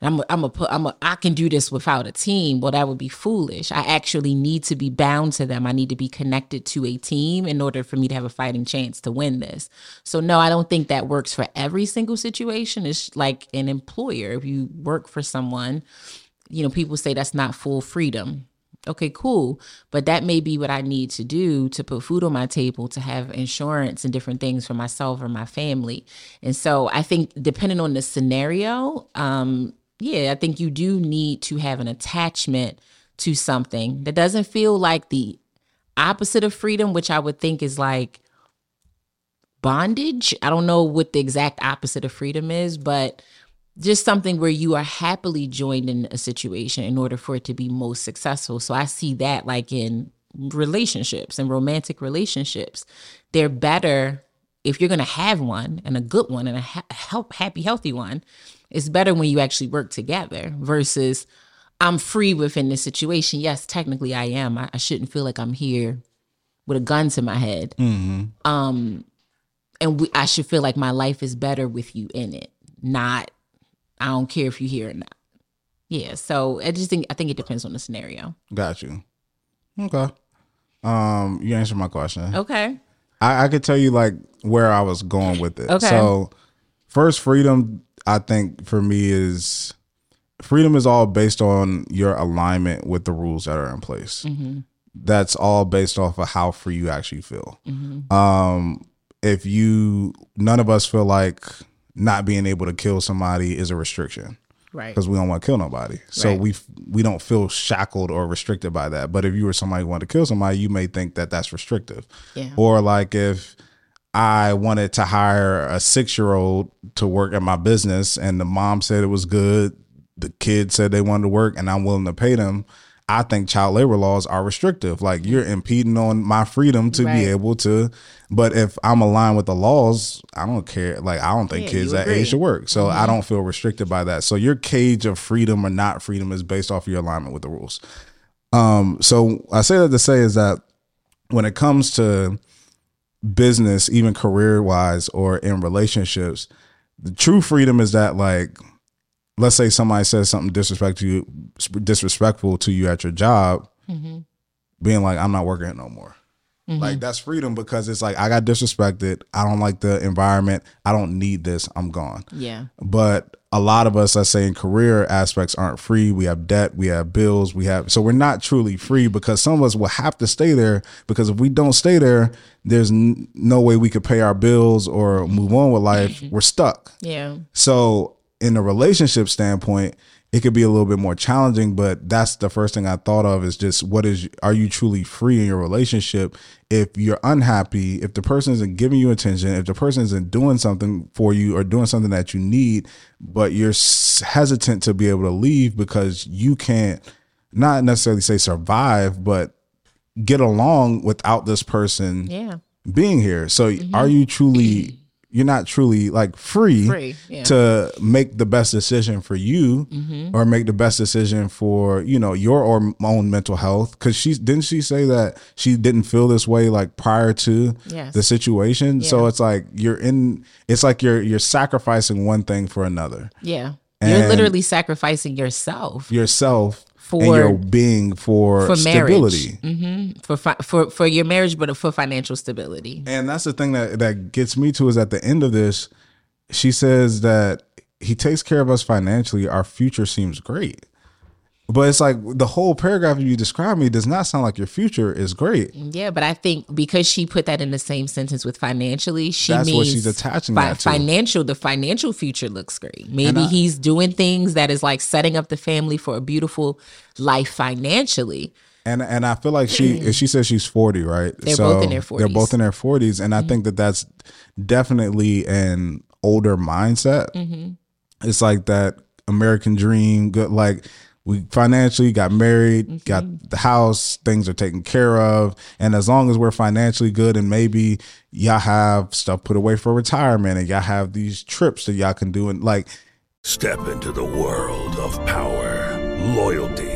I'm a, I'm a put I'm a I can do this without a team. Well, that would be foolish. I actually need to be bound to them. I need to be connected to a team in order for me to have a fighting chance to win this. So no, I don't think that works for every single situation. It's like an employer. If you work for someone, you know, people say that's not full freedom. Okay, cool. But that may be what I need to do to put food on my table, to have insurance and different things for myself or my family. And so I think depending on the scenario, um, yeah, I think you do need to have an attachment to something that doesn't feel like the opposite of freedom, which I would think is like bondage. I don't know what the exact opposite of freedom is, but just something where you are happily joined in a situation in order for it to be most successful. So I see that like in relationships and romantic relationships. They're better if you're going to have one and a good one and a ha- help happy healthy one. It's better when you actually work together versus I'm free within this situation. Yes, technically I am. I, I shouldn't feel like I'm here with a gun to my head. Um, and we, I should feel like my life is better with you in it. Not, I don't care if you're here or not. Yeah. So I just think I think it depends on the scenario. Got you. Okay. Um, you answered my question. Okay. I, I could tell you like where I was going with it. Okay. So first freedom, I think for me is freedom is all based on your alignment with the rules that are in place. Mm-hmm. That's all based off of how free you actually feel. Um, if you none of us feel like not being able to kill somebody is a restriction Right. because we don't want to kill nobody. So Right. we we don't feel shackled or restricted by that. But if you were somebody who wanted to kill somebody, you may think that that's restrictive. Yeah. Or like if I wanted to hire a six year old to work at my business and the mom said it was good, the kid said they wanted to work, and I'm willing to pay them. I think child labor laws are restrictive. Like you're impeding on my freedom to Right. be able to. But if I'm aligned with the laws, I don't care. Like I don't think Yeah, kids that agree. age should work. So I don't feel restricted by that. So your cage of freedom or not freedom is based off of your alignment with the rules. Um, so I say that to say is that when it comes to business, even career wise or in relationships, the true freedom is that like let's say somebody says something disrespectful to you disrespectful to you at your job, mm-hmm. being like, I'm not working here no more. Mm-hmm. Like that's freedom because it's like I got disrespected. I don't like the environment. I don't need this. I'm gone Yeah. but a lot of us, let's say in career aspects, aren't free. We have debt, we have bills, we have so we're not truly free because some of us will have to stay there because if we don't stay there, there's n- no way we could pay our bills or move on with life. Mm-hmm. We're stuck. Yeah. So, in a relationship standpoint, it could be a little bit more challenging, but that's the first thing I thought of is just what is are you truly free in your relationship? If you're unhappy, if the person isn't giving you attention, if the person isn't doing something for you or doing something that you need, but you're hesitant to be able to leave because you can't not necessarily say survive, but get along without this person Yeah. being here. So are mm-hmm. you truly you're not truly like free, Free, yeah. to make the best decision for you mm-hmm. or make the best decision for, you know, your own mental health cuz she didn't she say that she didn't feel this way like prior to Yes. the situation. So it's like you're in it's like you're you're sacrificing one thing for another. Yeah. And- You're literally sacrificing yourself Yourself and For- your being for, for stability. marriage. hmm For fi- for for your marriage, but for financial stability. And that's the thing that that gets me to is at the end of this, she says that he takes care of us financially. Our future seems great. But it's like the whole paragraph you describe me does not sound like your future is great. Yeah, but I think because she put that in the same sentence with financially, she That's means what she's attaching that to. Financial, the financial future looks great. Maybe I- he's doing things that is like setting up the family for a beautiful life financially. And and I feel like she hmm. she says she's 40, right? They're both in their forties. They're both in their 40s and I mm-hmm. think that that's definitely an older mindset. Mm-hmm. It's like that American dream, good like we financially got married, got mm-hmm. the house, things are taken care of, and as long as we're financially good and maybe y'all have stuff put away for retirement and y'all have these trips that y'all can do and like Step into the world of power, loyalty,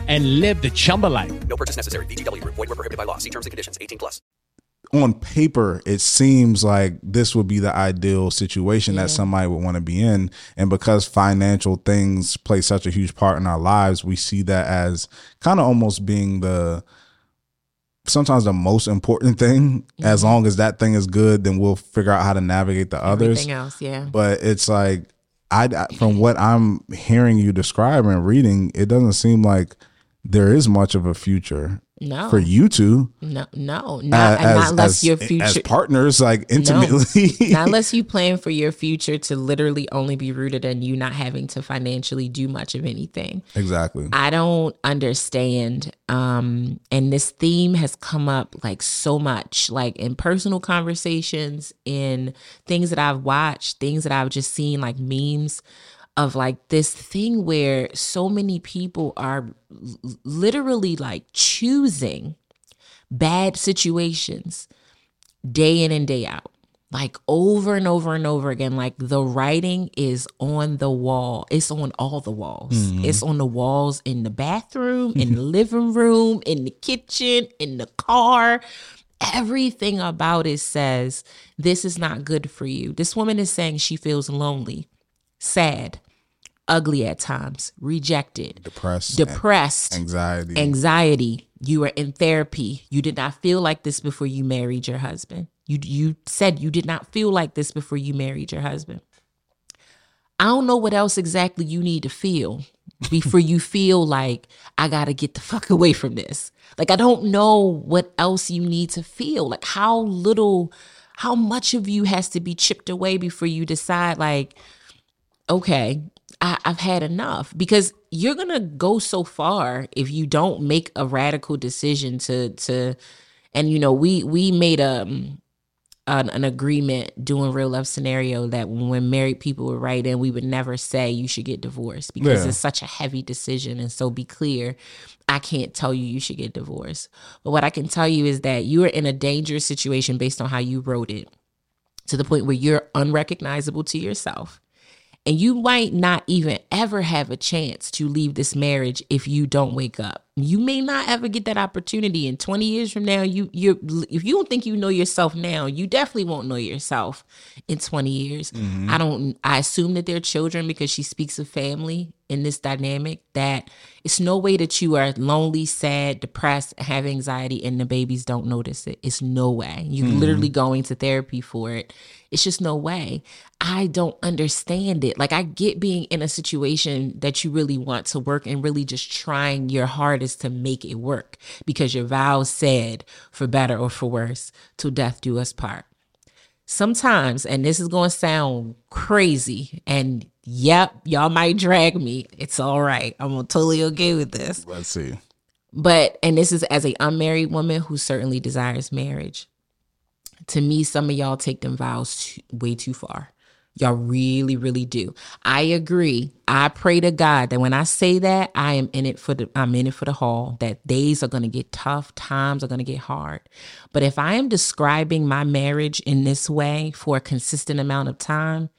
and live the Chumba life. No purchase necessary. VGW Group. Void were prohibited by law. See terms and conditions. 18 plus. on paper it seems like this would be the ideal situation that somebody would want to be in and because financial things play such a huge part in our lives we see that as kind of almost being the sometimes the most important thing. As long as that thing is good, then we'll figure out how to navigate the others. Everything else, yeah. But it's like I I- from what I'm hearing you describe and reading, it doesn't seem like there is much of a future No. for you two. No, no, uh, not, and not unless as, your future as partners, like No. intimately. not unless you plan for your future to literally only be rooted in you not having to financially do much of anything. exactly. I don't understand. Um, and this theme has come up like so much, like in personal conversations, in things that I've watched, things that I've just seen, like memes of like this thing where so many people are literally like choosing bad situations day in and day out. Like over and over and over again like the writing is on the wall. It's on all the walls. Mhm. it's on the walls in the bathroom in the living room in the kitchen in the car. Everything about it says this is not good for you. This woman is saying she feels lonely sad ugly at times rejected Depressed. depressed Anxiety. anxiety. You were in therapy. You did not feel like this before you married your husband. You you said you did not feel like this before you married your husband. I don't know what else exactly you need to feel before you feel like i got to get the fuck away from this. Like i don't know what else you need to feel. Like how little how much of you has to be chipped away before you decide like okay, I, I've had enough because you're gonna go so far if you don't make a radical decision to to, and you know we we made a an, an agreement doing real love scenario that when married people would write in, we would never say you should get divorced because Yeah. it's such a heavy decision. And so be clear, I can't tell you you should get divorced. But what I can tell you is that you are in a dangerous situation based on how you wrote it to the point where you're unrecognizable to yourself. And you might not even ever have a chance to leave this marriage if you don't wake up. You may not ever get that opportunity. In 20 years from now, you you if you don't think you know yourself now, you definitely won't know yourself in 20 years. Mhm. I don't I assume that they're children because she speaks of family in this dynamic that it's no way that you are lonely, sad, depressed, have anxiety and the babies don't notice it. It's no way. You Mhm. literally going to therapy for it. It's just no way. I don't understand it. Like I get being in a situation that you really want to work and really just trying your hardest to make it work because your vows said for better or for worse, till death do us part. Sometimes, and this is going to sound crazy, and yep, y'all might drag me. It's all right. I'm totally okay with this. Let's see. But and this is as a unmarried woman who certainly desires marriage. To me, some of y'all take them vows way too far. Y'all really, really do. I agree. I pray to God that when I say that, I am in it for the I'm in it for the haul. That days are gonna get tough, times are gonna get hard. But if I am describing my marriage in this way for a consistent amount of time,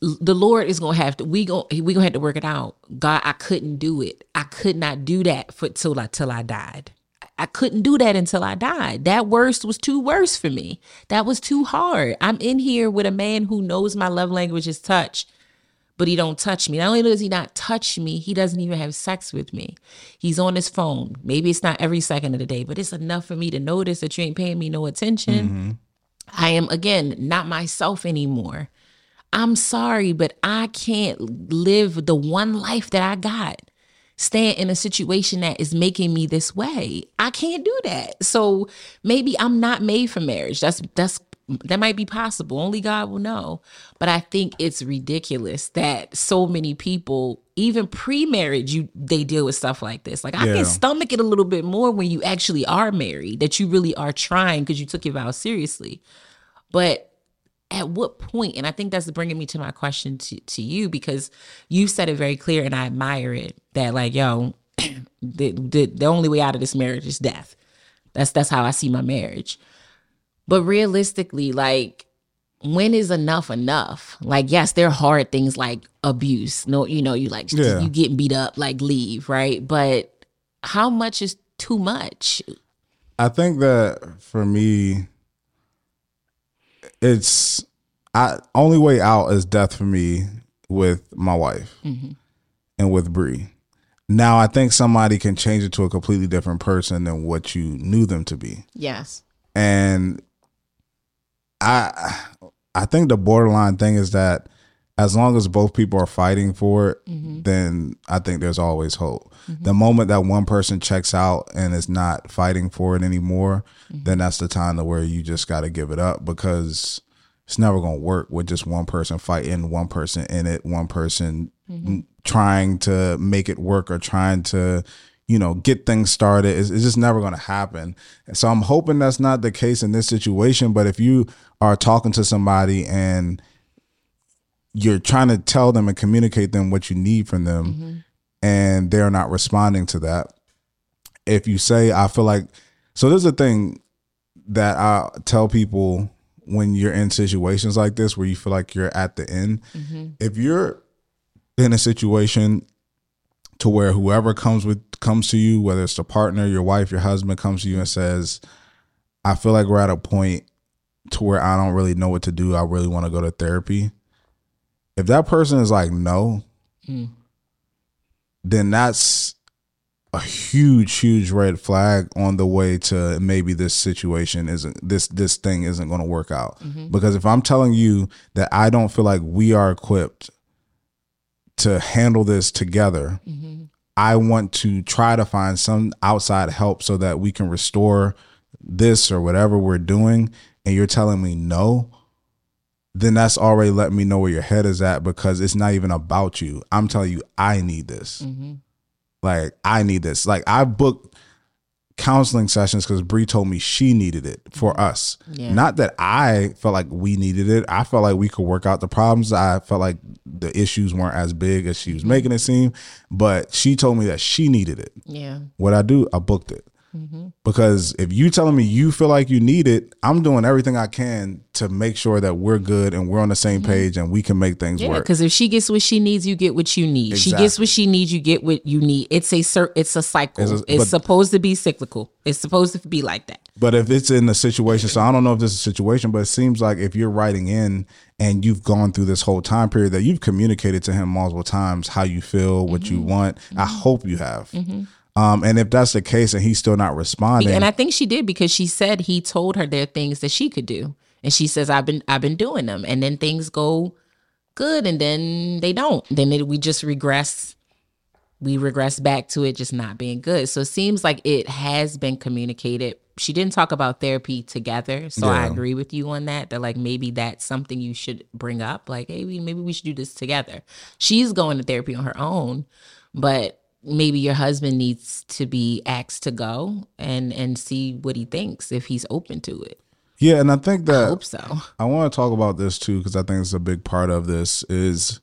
the Lord is gonna have to we going we gonna have to work it out. God, I couldn't do it. I could not do that for till I till I died. I couldn't do that until I died. That worst was too worse for me. That was too hard. I'm in here with a man who knows my love language is touch, but he don't touch me. Not only does he not touch me, he doesn't even have sex with me. He's on his phone. Maybe it's not every second of the day, but it's enough for me to notice that you ain't paying me no attention. Mm-hmm. I am again not myself anymore. I'm sorry, but I can't live the one life that I got. Staying in a situation that is making me this way. I can't do that. So maybe I'm not made for marriage. That's that's that might be possible. Only God will know. But I think it's ridiculous that so many people, even pre-marriage, you they deal with stuff like this. Like I Yeah. can stomach it a little bit more when you actually are married, that you really are trying because you took your vows seriously. But at what point and i think that's bringing me to my question to, to you because you said it very clear and i admire it that like yo the, the, the only way out of this marriage is death. That's that's how i see my marriage. But realistically like when is enough enough? Like yes there are hard things like abuse. No you know you like Yeah. you getting beat up like leave right? But how much is too much? I think that for me, it's I only way out is death for me with my wife Mhm. and with Bree. Now I think somebody can change it to a completely different person than what you knew them to be. Yes. And I I think the borderline thing is that as long as both people are fighting for it, Mm-hmm. then I think there's always hope. The moment that one person checks out and is not fighting for it anymore, Mm-hmm. then that's the time to where you just got to give it up because it's never going to work with just one person fighting, one person in it, one person Mm-hmm. trying to make it work or trying to you know get things started it's, it's just never going to happen so i'm hoping that's not the case in this situation but if you are talking to somebody and you're trying to tell them and communicate them what you need from them mm-hmm. and they're not responding to that. If you say i feel like so there's a thing that i tell people when you're in situations like this where you feel like you're at the end. Mm-hmm. If you're in a situation to where whoever comes with comes to you whether it's the partner your wife your husband comes to you and says i feel like we're at a point to where i don't really know what to do. I really want to go to therapy if that person is like no hmm. then that's a huge huge red flag on the way to maybe this situation isn't this this thing isn't going to work out. Mm-hmm. Because if i'm telling you that i don't feel like we are equipped to handle this together mm-hmm. i want to try to find some outside help so that we can restore this or whatever we're doing and you're telling me no then that's already letting me know where your head is at because it's not even about you i'm telling you i need this mm-hmm. like I need this. Like I booked counseling sessions because Bree told me she needed it for mm-hmm. us. Yeah. Not that I felt like we needed it. I felt like we could work out the problems. I felt like the issues weren't as big as she was mm-hmm. making it seem. But she told me that she needed it. Yeah. What I do, I booked it. Mm-hmm. Because if you telling me you feel like you need it, I'm doing everything I can to make sure that we're good and we're on the same mm-hmm. page and we can make things Yeah, work. because if she gets what she needs, you get what you need. She gets what she needs, you get what you need. It's a cir- it's a cycle. It's It's, but- supposed to be cyclical. It's supposed to be like that. But if it's in a situation, so I don't know if this is a situation, but it seems like if you're writing in and you've gone through this whole time period that you've communicated to him multiple times how you feel, what you mm-hmm. want. I hope you have. Um, and if that's the case and he's still not responding, And I think she did because she said he told her there are things that she could do, and she says I've been I've been doing them, and then things go good, and then they don't. Then it, we just regress. We regress back to it just not being good. So it seems like it has been communicated. She didn't talk about therapy together, so I agree with you on that. That like maybe that's something you should bring up. Like, hey, we- maybe we should do this together. She's going to therapy on her own, but maybe your husband needs to be asked to go and and see what he thinks if he's open to it. yeah, and I think that I hope so. I want to talk about this too because I think it's a big part of this is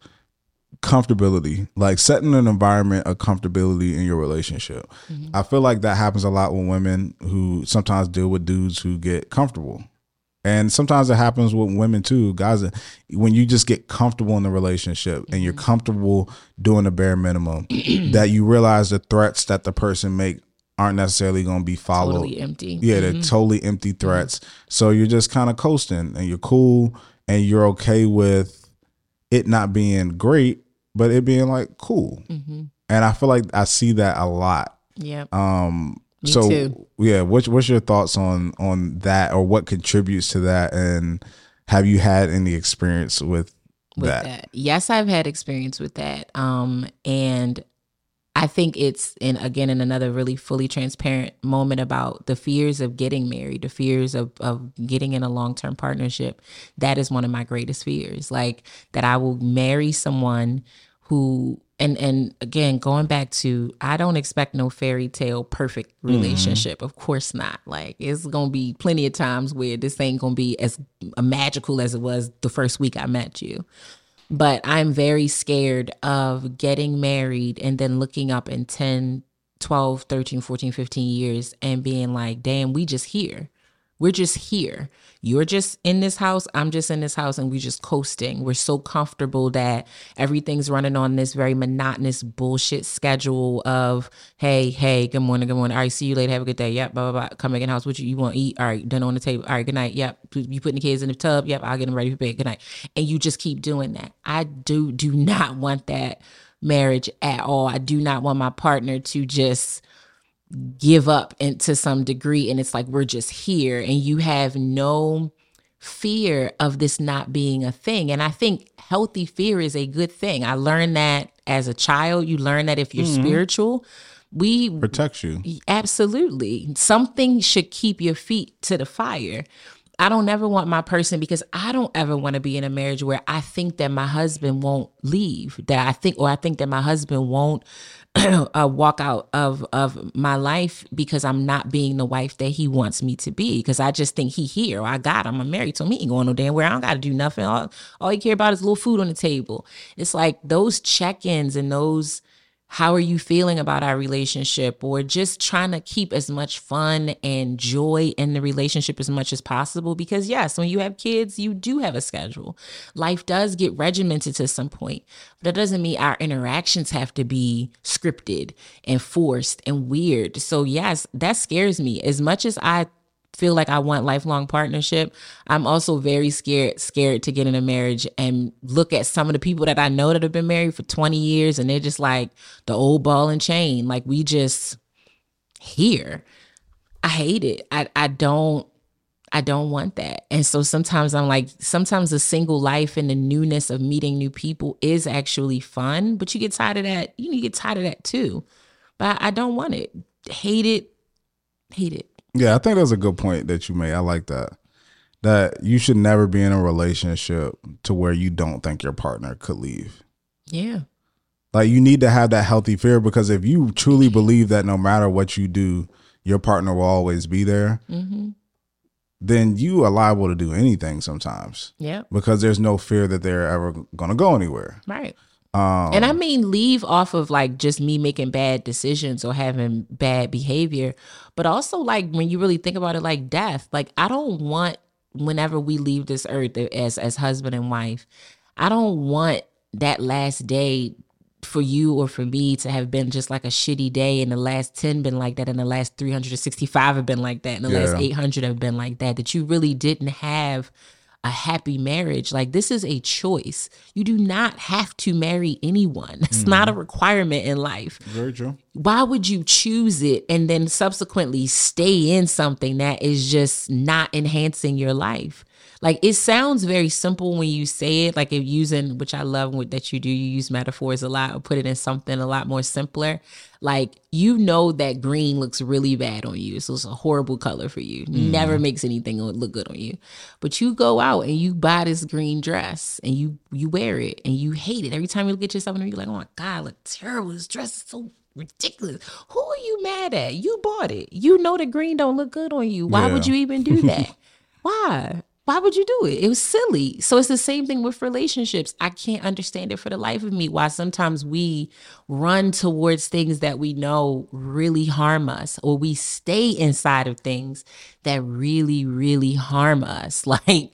comfortability, like setting an environment of comfortability in your relationship. Mm-hmm. I feel like that happens a lot with women who sometimes deal with dudes who get comfortable. And sometimes it happens with women too, guys. When you just get comfortable in the relationship and you're mm-hmm. comfortable doing the bare minimum, that you realize the threats that the person make aren't necessarily going to be followed. Totally empty. Yeah, they're mm-hmm. totally empty mm-hmm. threats. So you're just kind of coasting and you're cool and you're okay with it not being great, but it being like cool. And I feel like I see that a lot. Yeah. Um Me so too. yeah, what's what's your thoughts on on that or what contributes to that and have you had any experience with, with that? that. Yes, I've had experience with that. Um, and I think it's in again in another really fully transparent moment about the fears of getting married, the fears of of getting in a long term partnership. That is one of my greatest fears. Like that I will marry someone who and and again going back to I don't expect no fairy tale perfect mm-hmm. relationship. Of course not. Like it's gonna be plenty of times where this ain't gonna be as magical as it was the first week I met you but I'm very scared of getting married and then looking up in 10, 12, 13, 14, 15 years and being like, damn, we just here. We're just here. You're just in this house. I'm just in this house and we're just coasting. We're so comfortable that everything's running on this very monotonous bullshit schedule of, hey, hey, good morning, good morning. All right, see you later. Have a good day. Yep, blah, blah, blah. Come back in house. What you, you want to eat? All right, dinner on the table. All right, good night. Yep. You putting the kids in the tub? Yep, I'll get them ready for bed. Good night. And you just keep doing that. I do do not want that marriage at all. I do not want my partner to just give up and to some degree and it's like we're just here and you have no fear of this not being a thing. And i think healthy fear is a good thing. I learned that as a child. You learn that if you're Mhm. spiritual. We Protects you. absolutely. Something should keep your feet to the fire. I don't ever want my person because i don't ever want to be in a marriage where i think that my husband won't leave that i think or i think that my husband won't uh, walk out of of my life because i'm not being the wife that he wants me to be because i just think he here. I got him. I'm married to him. He ain't going no damn where. I don't gotta do nothing. All, all he care about is a little food on the table. It's like those check-ins and those how are you feeling about our relationship or just trying to keep as much fun and joy in the relationship as much as possible? Because yes when you have kids you do have a schedule. Life does get regimented to some point but that doesn't mean our interactions have to be scripted and forced and weird. So yes that scares me. As much as i feel like I want lifelong partnership, I'm also very scared scared to get in a marriage and look at some of the people that I know that have been married for 20 years and they're just like the old ball and chain. Like we just here. I hate it. I I don't I don't want that. And so sometimes I'm like, sometimes the single life and the newness of meeting new people is actually fun, but you get tired of that. You get tired of that too. But I don't want it. Hate it. Hate it. Yeah, I think that's a good point that you made. I like that. That you should never be in a relationship to where you don't think your partner could leave. Yeah. Like you need to have that healthy fear because if you truly believe that no matter what you do, your partner will always be there, Mm-hmm. then you are liable to do anything sometimes. Yeah. Because there's no fear that they're ever going to go anywhere. Right. Um, and I mean, leave off of like just me making bad decisions or having bad behavior, but also like when you really think about it, like death. Like I don't want whenever we leave this earth as as husband and wife, I don't want that last day for you or for me to have been just like a shitty day and the last 10 been like that and the last 365 have been like that and the last 800 have been like that that you really didn't have a happy marriage like this is a choice. You do not have to marry anyone. It's not a mm-hmm. requirement in life. Very true. why would you choose it and then subsequently stay in something that is just not enhancing your life? Like it sounds very simple when you say it like if using which i love that you do you use metaphors a lot or put it in something a lot more simpler like you know that green looks really bad on you. So it's a horrible color for you. Never mm-hmm. makes anything look good on you. But you go out and you buy this green dress and you you wear it and you hate it. Every time you look at yourself and you're like oh my god I look terrible. This dress is so ridiculous. Who are you mad at? You bought it. You know the green don't look good on you. Why would you even do that? Why why would you do it? It was silly. So it's the same thing with relationships. I can't understand it for the life of me why sometimes we run towards things that we know really harm us or we stay inside of things that really really harm us. Like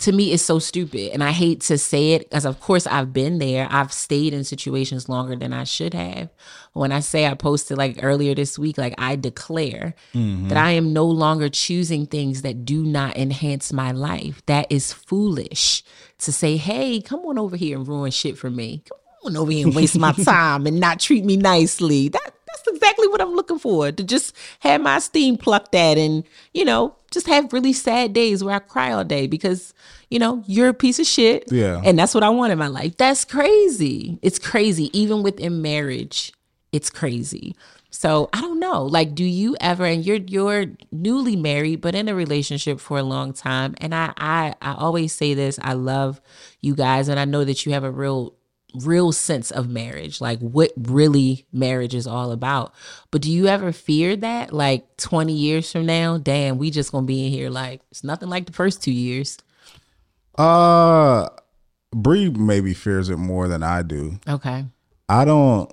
to me is so stupid and i hate to say it because of course i've been there. I've stayed in situations longer than i should have. When i say i posted like earlier this week like i declare mm-hmm. that i am no longer choosing things that do not enhance my life. That is foolish to say hey come on over here and ruin shit for me. Come on over here and waste my time and not treat me nicely. That that's exactly what I'm looking for to just have my steam plucked at and, you know, just have really sad days where I cry all day because, you know, you're a piece of shit. Yeah. And that's what I want in my life. That's crazy. It's crazy. Even within marriage, it's crazy. So I don't know. Like, do you ever and you're you're newly married, but in a relationship for a long time. And I I I always say this. I love you guys, and I know that you have a real real sense of marriage, like what really marriage is all about. But do you ever fear that, like 20 years from now, damn, we just gonna be in here like it's nothing like the first two years. Uh, Bree maybe fears it more than I do. Okay. I don't.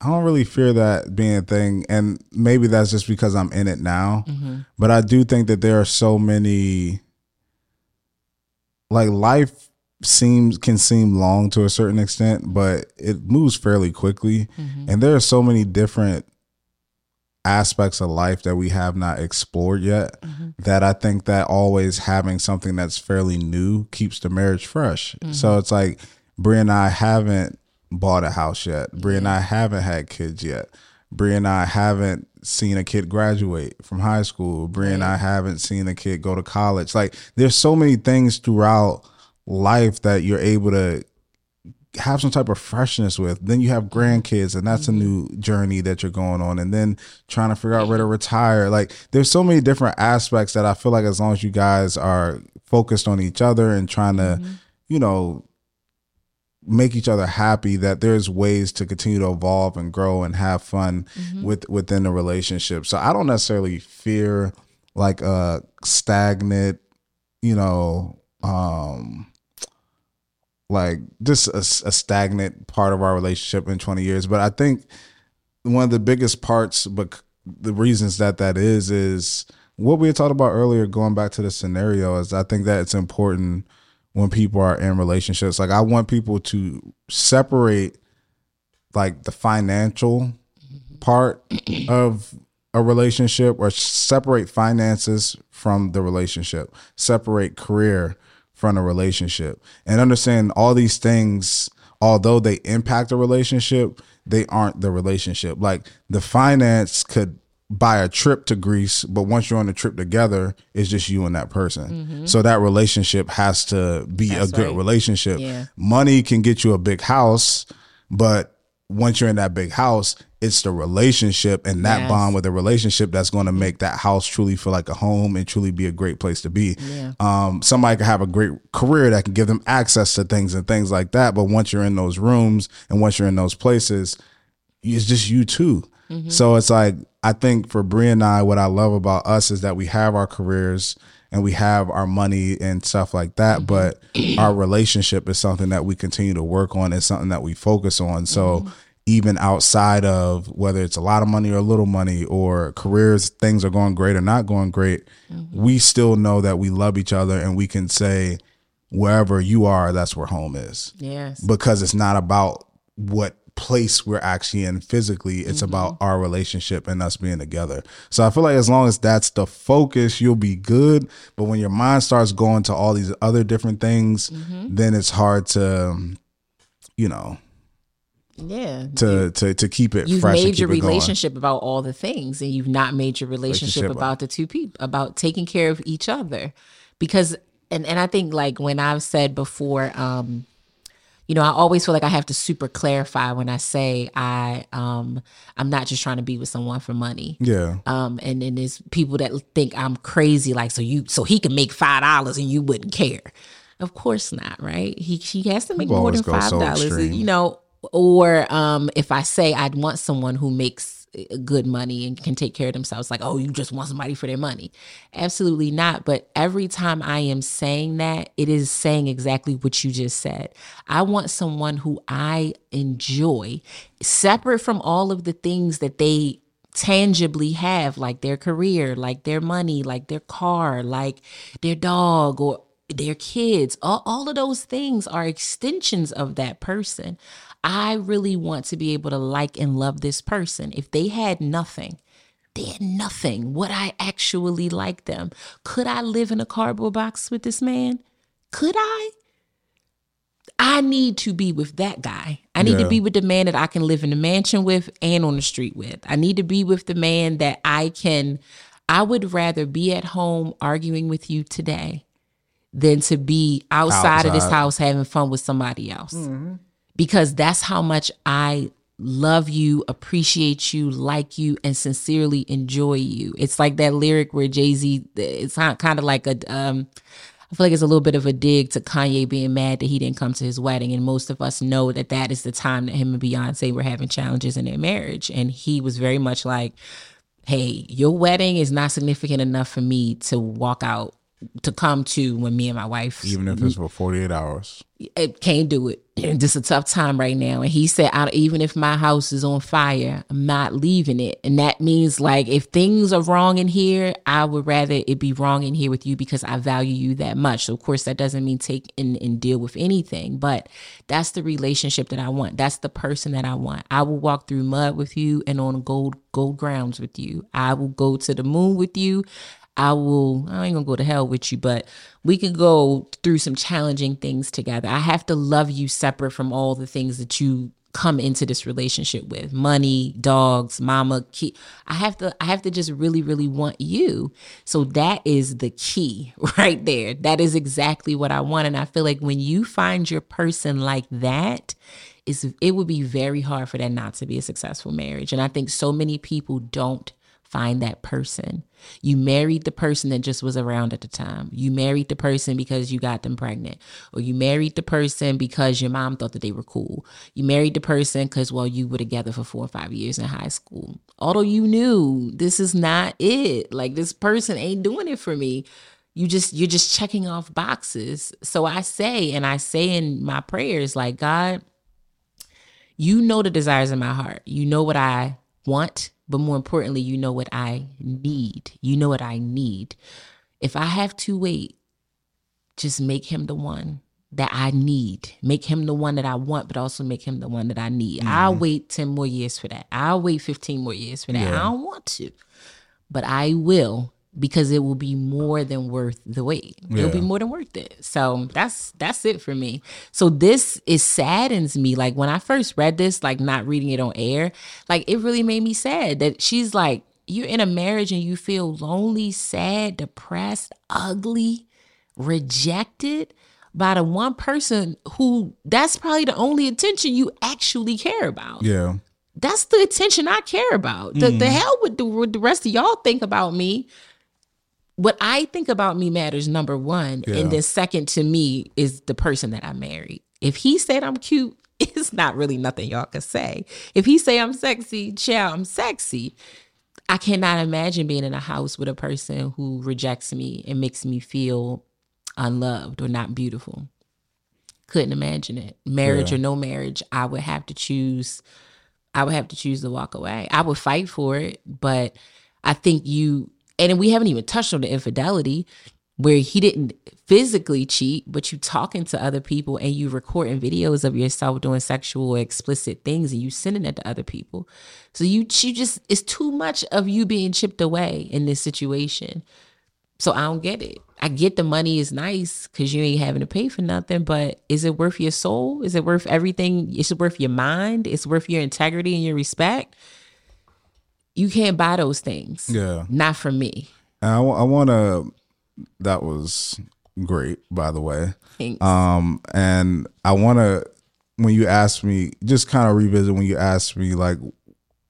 I don't really fear that being a thing, and maybe that's just because I'm in it now. Mhm. But I do think that there are so many. Like life seems can seem long to a certain extent, but it moves fairly quickly, mm-hmm. and there are so many different aspects of life that we have not explored yet mm-hmm. that I think that always having something that's fairly new keeps the marriage fresh. So mm-hmm. it's like Brie and I haven't bought a house yet. Bree and I haven't had kids yet. Bree and I haven't seen a kid graduate from high school. Bree and I haven't seen a kid go to college. Like there's so many things throughout life that you're able to have some type of freshness with. Then you have grandkids, and that's a mm-hmm. new journey that you're going on. And then trying to figure out where to retire. Like there's so many different aspects that I feel like as long as you guys are focused on each other and trying to, mm-hmm. you know, make each other happy that there's ways to continue to evolve and grow and have fun mm-hmm. with within the relationship. So I don't necessarily fear like a stagnant, you know, um like just a, a stagnant part of our relationship in 20 years. But i think one of the biggest parts but the reasons that that is is what we had talked about earlier going back to the scenario is i think that it's important when people are in relationships. Like i want people to separate like the financial mm-hmm. part of a relationship or separate finances from the relationship separate career from a relationship. And understand all these things although they impact a relationship they aren't the relationship. Like the finance could buy a trip to Greece but once you're on the trip together it's just you and that person. Mm-hmm. So that relationship has to be That's a good right. relationship. Yeah. money can get you a big house but once you're in that big house it's the relationship and that Yes. bond with the relationship that's going to make that house truly feel like a home and truly be a great place to be Yeah. um, somebody can have a great career that can give them access to things and things like that. But once you're in those rooms and once you're in those places, it's just you too. So it's like I think for Brie and I, what I love about us is that we have our careers and we have our money and stuff like that, mm-hmm. but our relationship is something that we continue to work on. It's something that we focus on. So mm-hmm. even outside of whether it's a lot of money or a little money or careers, things are going great or not going great, mm-hmm. we still know that we love each other and we can say, wherever you are, that's where home is. Yes. Because it's not about what place we're actually in physically, it's Mm-hmm. about our relationship and us being together. So I feel like as long as that's the focus, you'll be good. But when your mind starts going to all these other different things, Mm-hmm. then it's hard to, you know, Yeah. to to to keep it You've fresh. made your it going. relationship about all the things, and you've not made your relationship, Relationship. about the two people, about taking care of each other. Because, and and I think like when I've said before, um, you know, I always feel like I have to super clarify when I say I, um, I'm not just trying to be with someone for money. Yeah. Um, and then there's people that think I'm crazy, like so you so he can make five dollars and you wouldn't care. Of course not, right? He he has to make People more than go five so dollars, extreme. you know. Or um, if I say I'd want someone who makes good money and can take care of themselves, like oh, you just want somebody for their money. Absolutely not. But every time I am saying that, it is saying exactly what you just said. I want someone who I enjoy, separate from all of the things that they tangibly have, like their career, like their money, like their car, like their dog or their kids. All, all of those things are extensions of that person. I really want to be able to like and love this person. If they had nothing, they had nothing. Would I actually like them? Could I live in a cardboard box with this man? Could I? I need to be with that guy. I need Yeah. to be with the man that I can live in the mansion with and on the street with. I need to be with the man that I can. I would rather be at home arguing with you today than to be outside, of this house having fun with somebody else. Mm-hmm. Because that's how much I love you, appreciate you, like you, and sincerely enjoy you. It's like that lyric where Jay Z, it's kind of like a, um, I feel like it's a little bit of a dig to Kanye being mad that he didn't come to his wedding. And most of us know that that is the time that him and Beyonce were having challenges in their marriage. And he was very much like, hey, your wedding is not significant enough for me to walk out to come to when me and my wife Even if it's for 48 hours. it can't do it. Just a tough time right now. And he said, I, even if my house is on fire, I'm not leaving it. And that means like if things are wrong in here, I would rather it be wrong in here with you because I value you that much. So of course that doesn't mean take and, and deal with anything, but that's the relationship that I want. That's the person that I want. I will walk through mud with you and on gold gold grounds with you. I will go to the moon with you. I will, I ain't gonna go to hell with you, but we can go through some challenging things together. I have to love you separate from all the things that you come into this relationship with money dogs mama key i have to i have to just really really want you so that is the key right there that is exactly what i want and i feel like when you find your person like that is it would be very hard for that not to be a successful marriage and i think so many people don't find that person. You married the person that just was around at the time. You married the person because you got them pregnant. Or you married the person because your mom thought that they were cool. You married the person because, well, you were together for four or five years in high school. Although you knew this is not it. Like this person ain't doing it for me. You just you're just checking off boxes. So I say, and I say in my prayers, like, God, you know the desires in my heart. You know what I want but more importantly, you know what I need. You know what I need. If I have to wait, just make him the one that I need. Make him the one that I want, but also make him the one that I need. Mm-hmm. I'll wait 10 more years for that. I'll wait 15 more years for that. Yeah. I don't want to, but I will because it will be more than worth the wait. Yeah. It'll be more than worth it. So that's that's it for me. So this is saddens me. Like when I first read this, like not reading it on air, like it really made me sad that she's like, you're in a marriage and you feel lonely, sad, depressed, ugly, rejected by the one person who that's probably the only attention you actually care about. Yeah. That's the attention I care about. The, mm. the hell with the, what the rest of y'all think about me what I think about me matters number one, yeah. and then second to me is the person that I married. If he said I'm cute, it's not really nothing y'all can say. If he say I'm sexy, chow, I'm sexy. I cannot imagine being in a house with a person who rejects me and makes me feel unloved or not beautiful. Couldn't imagine it. Marriage yeah. or no marriage, I would have to choose. I would have to choose to walk away. I would fight for it, but I think you and we haven't even touched on the infidelity where he didn't physically cheat, but you talking to other people and you recording videos of yourself doing sexual explicit things and you sending it to other people. So you you just it's too much of you being chipped away in this situation. So I don't get it. I get the money is nice because you ain't having to pay for nothing, but is it worth your soul? Is it worth everything? Is it worth your mind? Is it worth your integrity and your respect? You can't buy those things. Yeah. Not for me. I, I want to, that was great, by the way. Thanks. Um, and I want to, when you ask me, just kind of revisit when you ask me, like,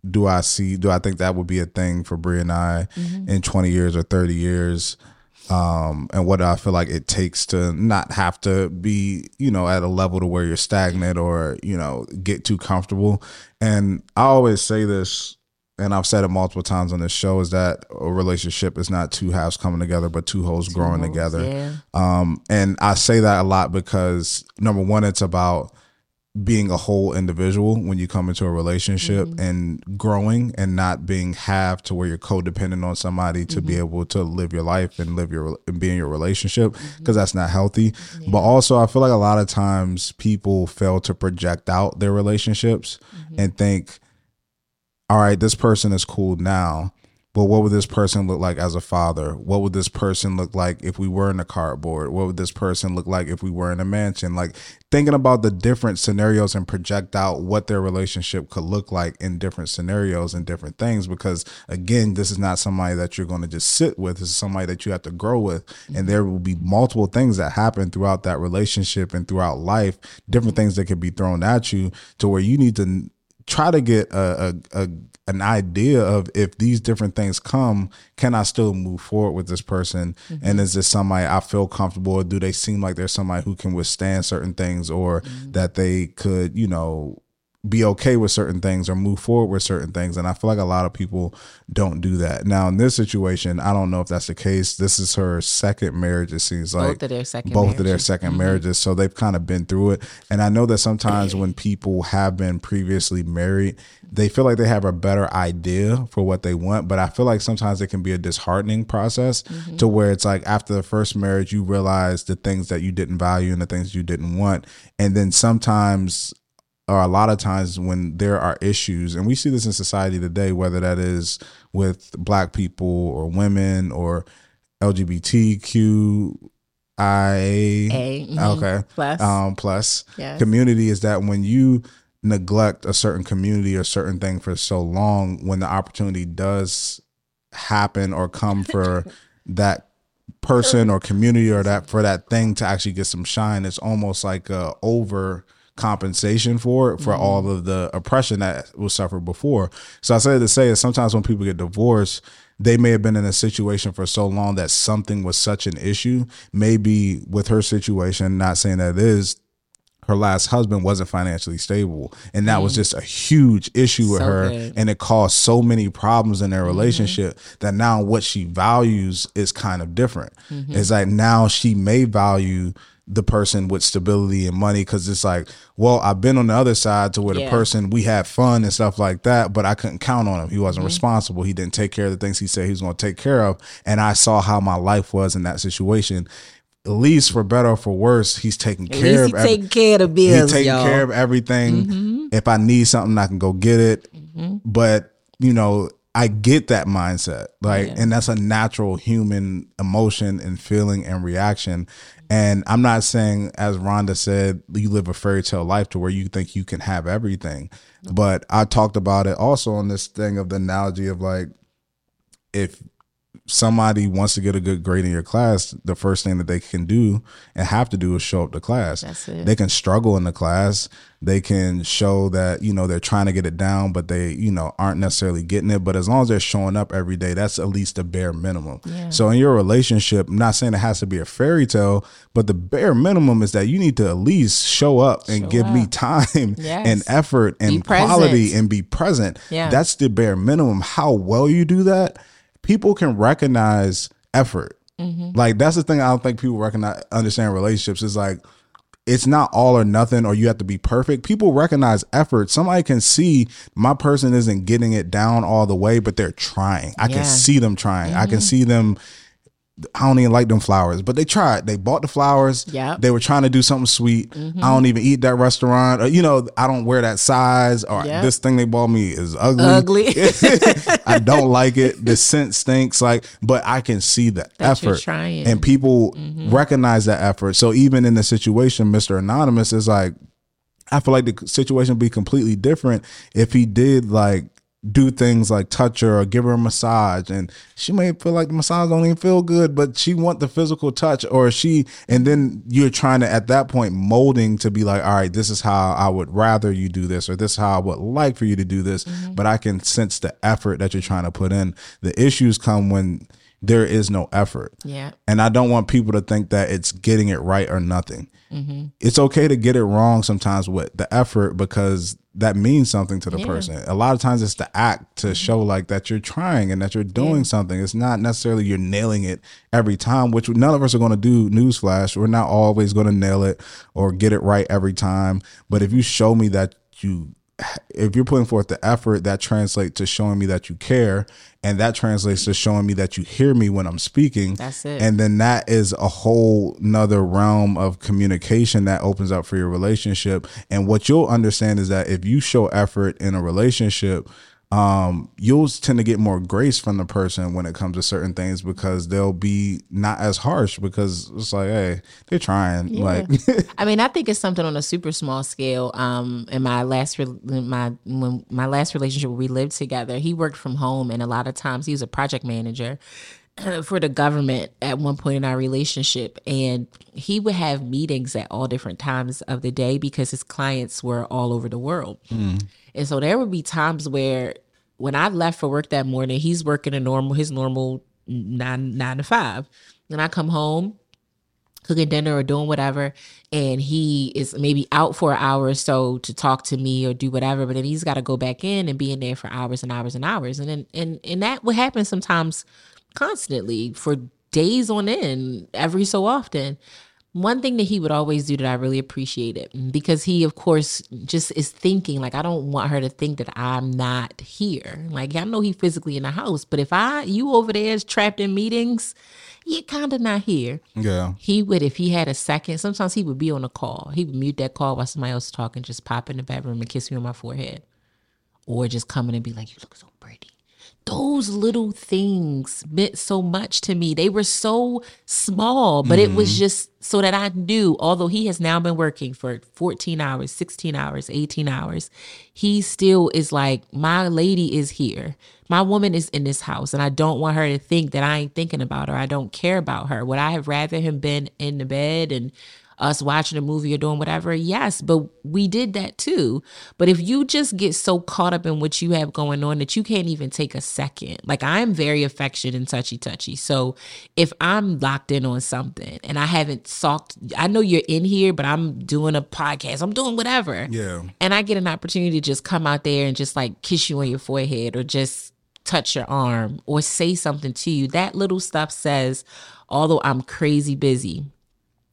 do I see, do I think that would be a thing for Brie and I mm-hmm. in 20 years or 30 years? Um, and what I feel like it takes to not have to be, you know, at a level to where you're stagnant or, you know, get too comfortable. And I always say this and I've said it multiple times on this show, is that a relationship is not two halves coming together, but two wholes growing holes, together. Yeah. Um, and I say that a lot because number one, it's about being a whole individual when you come into a relationship mm-hmm. and growing and not being half to where you're codependent on somebody to mm-hmm. be able to live your life and live your and be in your relationship because mm-hmm. that's not healthy. Yeah. But also I feel like a lot of times people fail to project out their relationships mm-hmm. and think all right, this person is cool now, but what would this person look like as a father? What would this person look like if we were in a cardboard? What would this person look like if we were in a mansion? Like thinking about the different scenarios and project out what their relationship could look like in different scenarios and different things. Because again, this is not somebody that you're going to just sit with. This is somebody that you have to grow with. And mm-hmm. there will be multiple things that happen throughout that relationship and throughout life, different things that could be thrown at you to where you need to try to get a, a, a, an idea of if these different things come, can I still move forward with this person? Mm-hmm. And is this somebody I feel comfortable? Or do they seem like they're somebody who can withstand certain things, or mm-hmm. that they could, you know, be okay with certain things or move forward with certain things. And I feel like a lot of people don't do that. Now in this situation, I don't know if that's the case. This is her second marriage. It seems like both of their second both marriages. of their 2nd mm-hmm. marriages. So they've kind of been through it. And I know that sometimes when people have been previously married, they feel like they have a better idea for what they want. But I feel like sometimes it can be a disheartening process mm-hmm. to where it's like after the first marriage, you realize the things that you didn't value and the things you didn't want. And then sometimes or a lot of times when there are issues, and we see this in society today, whether that is with black people or women or LGBTQ A, mm-hmm. okay plus um plus yes. community is that when you neglect a certain community or certain thing for so long when the opportunity does happen or come for that person or community or that for that thing to actually get some shine it's almost like a over compensation for it for Mhm. all of the oppression that was suffered before so i say to say is sometimes when people get divorced they may have been in a situation for so long that something was such an issue maybe with her situation not saying that it is her last husband wasn't financially stable and that was Mm. just a huge issue with So her good. and it caused so many problems in their Mm-hmm. relationship that now what she values is kind of different Mhm. it's like now she may value the person with stability and money because it's like well i've been on the other side to where the person we had fun and stuff like that but i couldn't count on him he wasn't Mhm. responsible he didn't take care of the things he said he was going to take care of and i saw how my life was in that situation at least for better or for worse he's taking At care of he taking care of the bills, he taking y'all. care of everything Mhm. if i need something i can go get it Mhm. but you know i get that mindset like Yeah. and that's a natural human emotion and feeling and reaction and i'm not saying as rhonda said you live a fairy tale life to where you think you can have everything. But i talked about it also on this thing of the analogy of like if somebody wants to get a good grade in your class, the first thing that they can do and have to do is show up to class. That's it. They can struggle in the class. They can show that, you know, they're trying to get it down, but they, you know, aren't necessarily getting it. But as long as they're showing up every day, that's at least the bare minimum. Yeah. So in your relationship, I'm not saying it has to be a fairy tale, but the bare minimum is that you need to at least show up and Show give me time Yes. and effort and quality and be present. Yeah. That's the bare minimum. How well you do that, people can recognize effort. Mhm. Like that's the thing I don't think people recognize understand relationships is like it's not all or nothing or you have to be perfect. People recognize effort. Somebody can see my person isn't getting it down all the way, but they're trying. I Yeah. can see them trying. I can Mhm. see them I don't even like them flowers, but they tried. They bought the flowers. Yeah. They were trying to do something sweet. Mhm. I don't even eat that restaurant. Or, you know, I don't wear that size. Or Yep. this thing they bought me is ugly. Ugly. I don't like it. The scent stinks. Like, but I can see the That effort. trying. And people Mhm. recognize that effort. So even in the situation, Mr. Anonymous is like, I feel like the situation would be completely different if he did like do things like touch her or give her a massage. And she may feel like the massage don't even feel good but she want the physical touch or she and then you're trying to at that point molding to be like all right this is how i would rather you do this or this is how i would like for you to do this. Mm-hmm. But i can sense the effort that you're trying to put in. The issues come when there is no effort Yeah. and i don't want people to think that it's getting it right or nothing Mhm. it's okay to get it wrong sometimes with the effort because that means something to the Yeah. person. A lot of times it's the act to show like that you're trying and that you're doing something. It's not necessarily you're nailing it every time, which none of us are going to do. Newsflash, we're not always going to nail it or get it right every time. But if you show me that you if you're putting forth the effort, that translates to showing me that you care, and that translates to showing me that you hear me when I'm speaking. That's it. And then that is a whole nother realm of communication that opens up for your relationship. And what you'll understand is that if you show effort in a relationship, um, you'll tend to get more grace from the person when it comes to certain things because they'll be not as harsh because it's like, hey, they're trying. Yeah. Like, I mean, I think it's something on a super small scale. Um, in my last re- my when my last relationship we lived together, he worked from home, and a lot of times he was a project manager for the government at one point in our relationship, and he would have meetings at all different times of the day because his clients were all over the world. And so there would be times where when I left for work that morning, he's working a normal his normal nine nine to five. Then I come home, cooking dinner or doing whatever, and he is maybe out for an hour or so to talk to me or do whatever, but then he's got to go back in and be in there for hours and hours and hours. And then and and that would happen sometimes constantly for days on end, every so often. One thing that he would always do that I really appreciated because he, of course, just is thinking like I don't want her to think that I'm not here. Like I know he physically in the house, but if I you over there is trapped in meetings, you're kind of not here. yeah. He would, if he had a second, sometimes he would be on a call. He would mute that call while somebody else is talking, just pop in the bedroom and kiss me on my forehead. Or just come in and be like, You look so pretty. Those little things meant so much to me. They were so small, but it was mm-hmm. just so that I knew, although he has now been working for 14 hours, 16 hours, 18 hours, he still is like, my lady is here. My woman is in this house, and I don't want her to think that I ain't thinking about her. I don't care about her. Would I have rather him been in the bed and us watching a movie or doing whatever, yes, but we did that too. But if you just get so caught up in what you have going on that you can't even take a second, like I am very affectionate and touchy touchy. So if I'm locked in on something and I haven't talked, I know you're in here, but I'm doing a podcast, I'm doing whatever. Yeah. And I get an opportunity to just come out there and just like kiss you on your forehead or just touch your arm or say something to you. That little stuff says, although I'm crazy busy,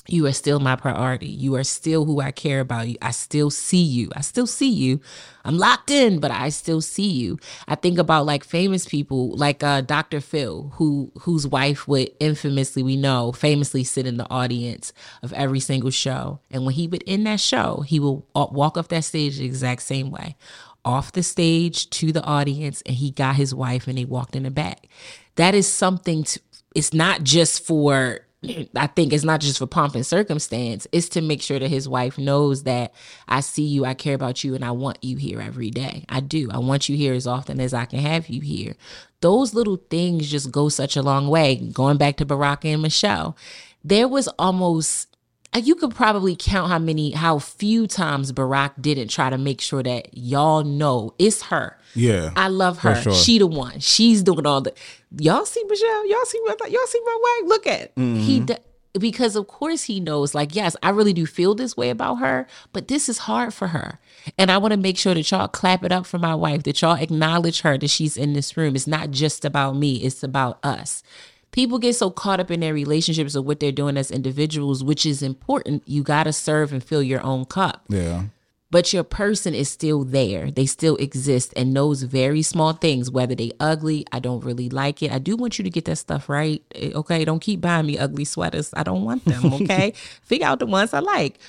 you are still my priority. You are still who I care about. You. I still see you. I still see you. I'm locked in, but I still see you. I think about like famous people, like uh, Dr. Phil, who whose wife would infamously, we know, famously sit in the audience of every single show. And when he would end that show, he will uh, walk off that stage the exact same way, off the stage to the audience, and he got his wife, and they walked in the back. That is something. To, it's not just for I think it's not just for pomp and circumstance. It's to make sure that his wife knows that I see you, I care about you, and I want you here every day. I do. I want you here as often as I can have you here. Those little things just go such a long way. Going back to Barack and Michelle, there was almost you could probably count how many how few times Barack didn't try to make sure that y'all know it's her. Yeah. I love her. sure. She the one. She's doing all the y'all see Michelle, y'all see my y'all see my wife. Look at he Mhm. d- because of course he knows like yes i really do feel this way about her but this is hard for her and i want to make sure that y'all clap it up for my wife that y'all acknowledge her that she's in this room it's not just about me it's about us people get so caught up in their relationships or what they're doing as individuals which is important you got to serve and fill your own cup Yeah. but your person is still there. They still exist. And those very small things, whether they ugly, I don't really like it. I do want you to get that stuff right. Eh, Okay. Don't keep buying me ugly sweaters. I don't want them. Okay. Figure out the ones I like.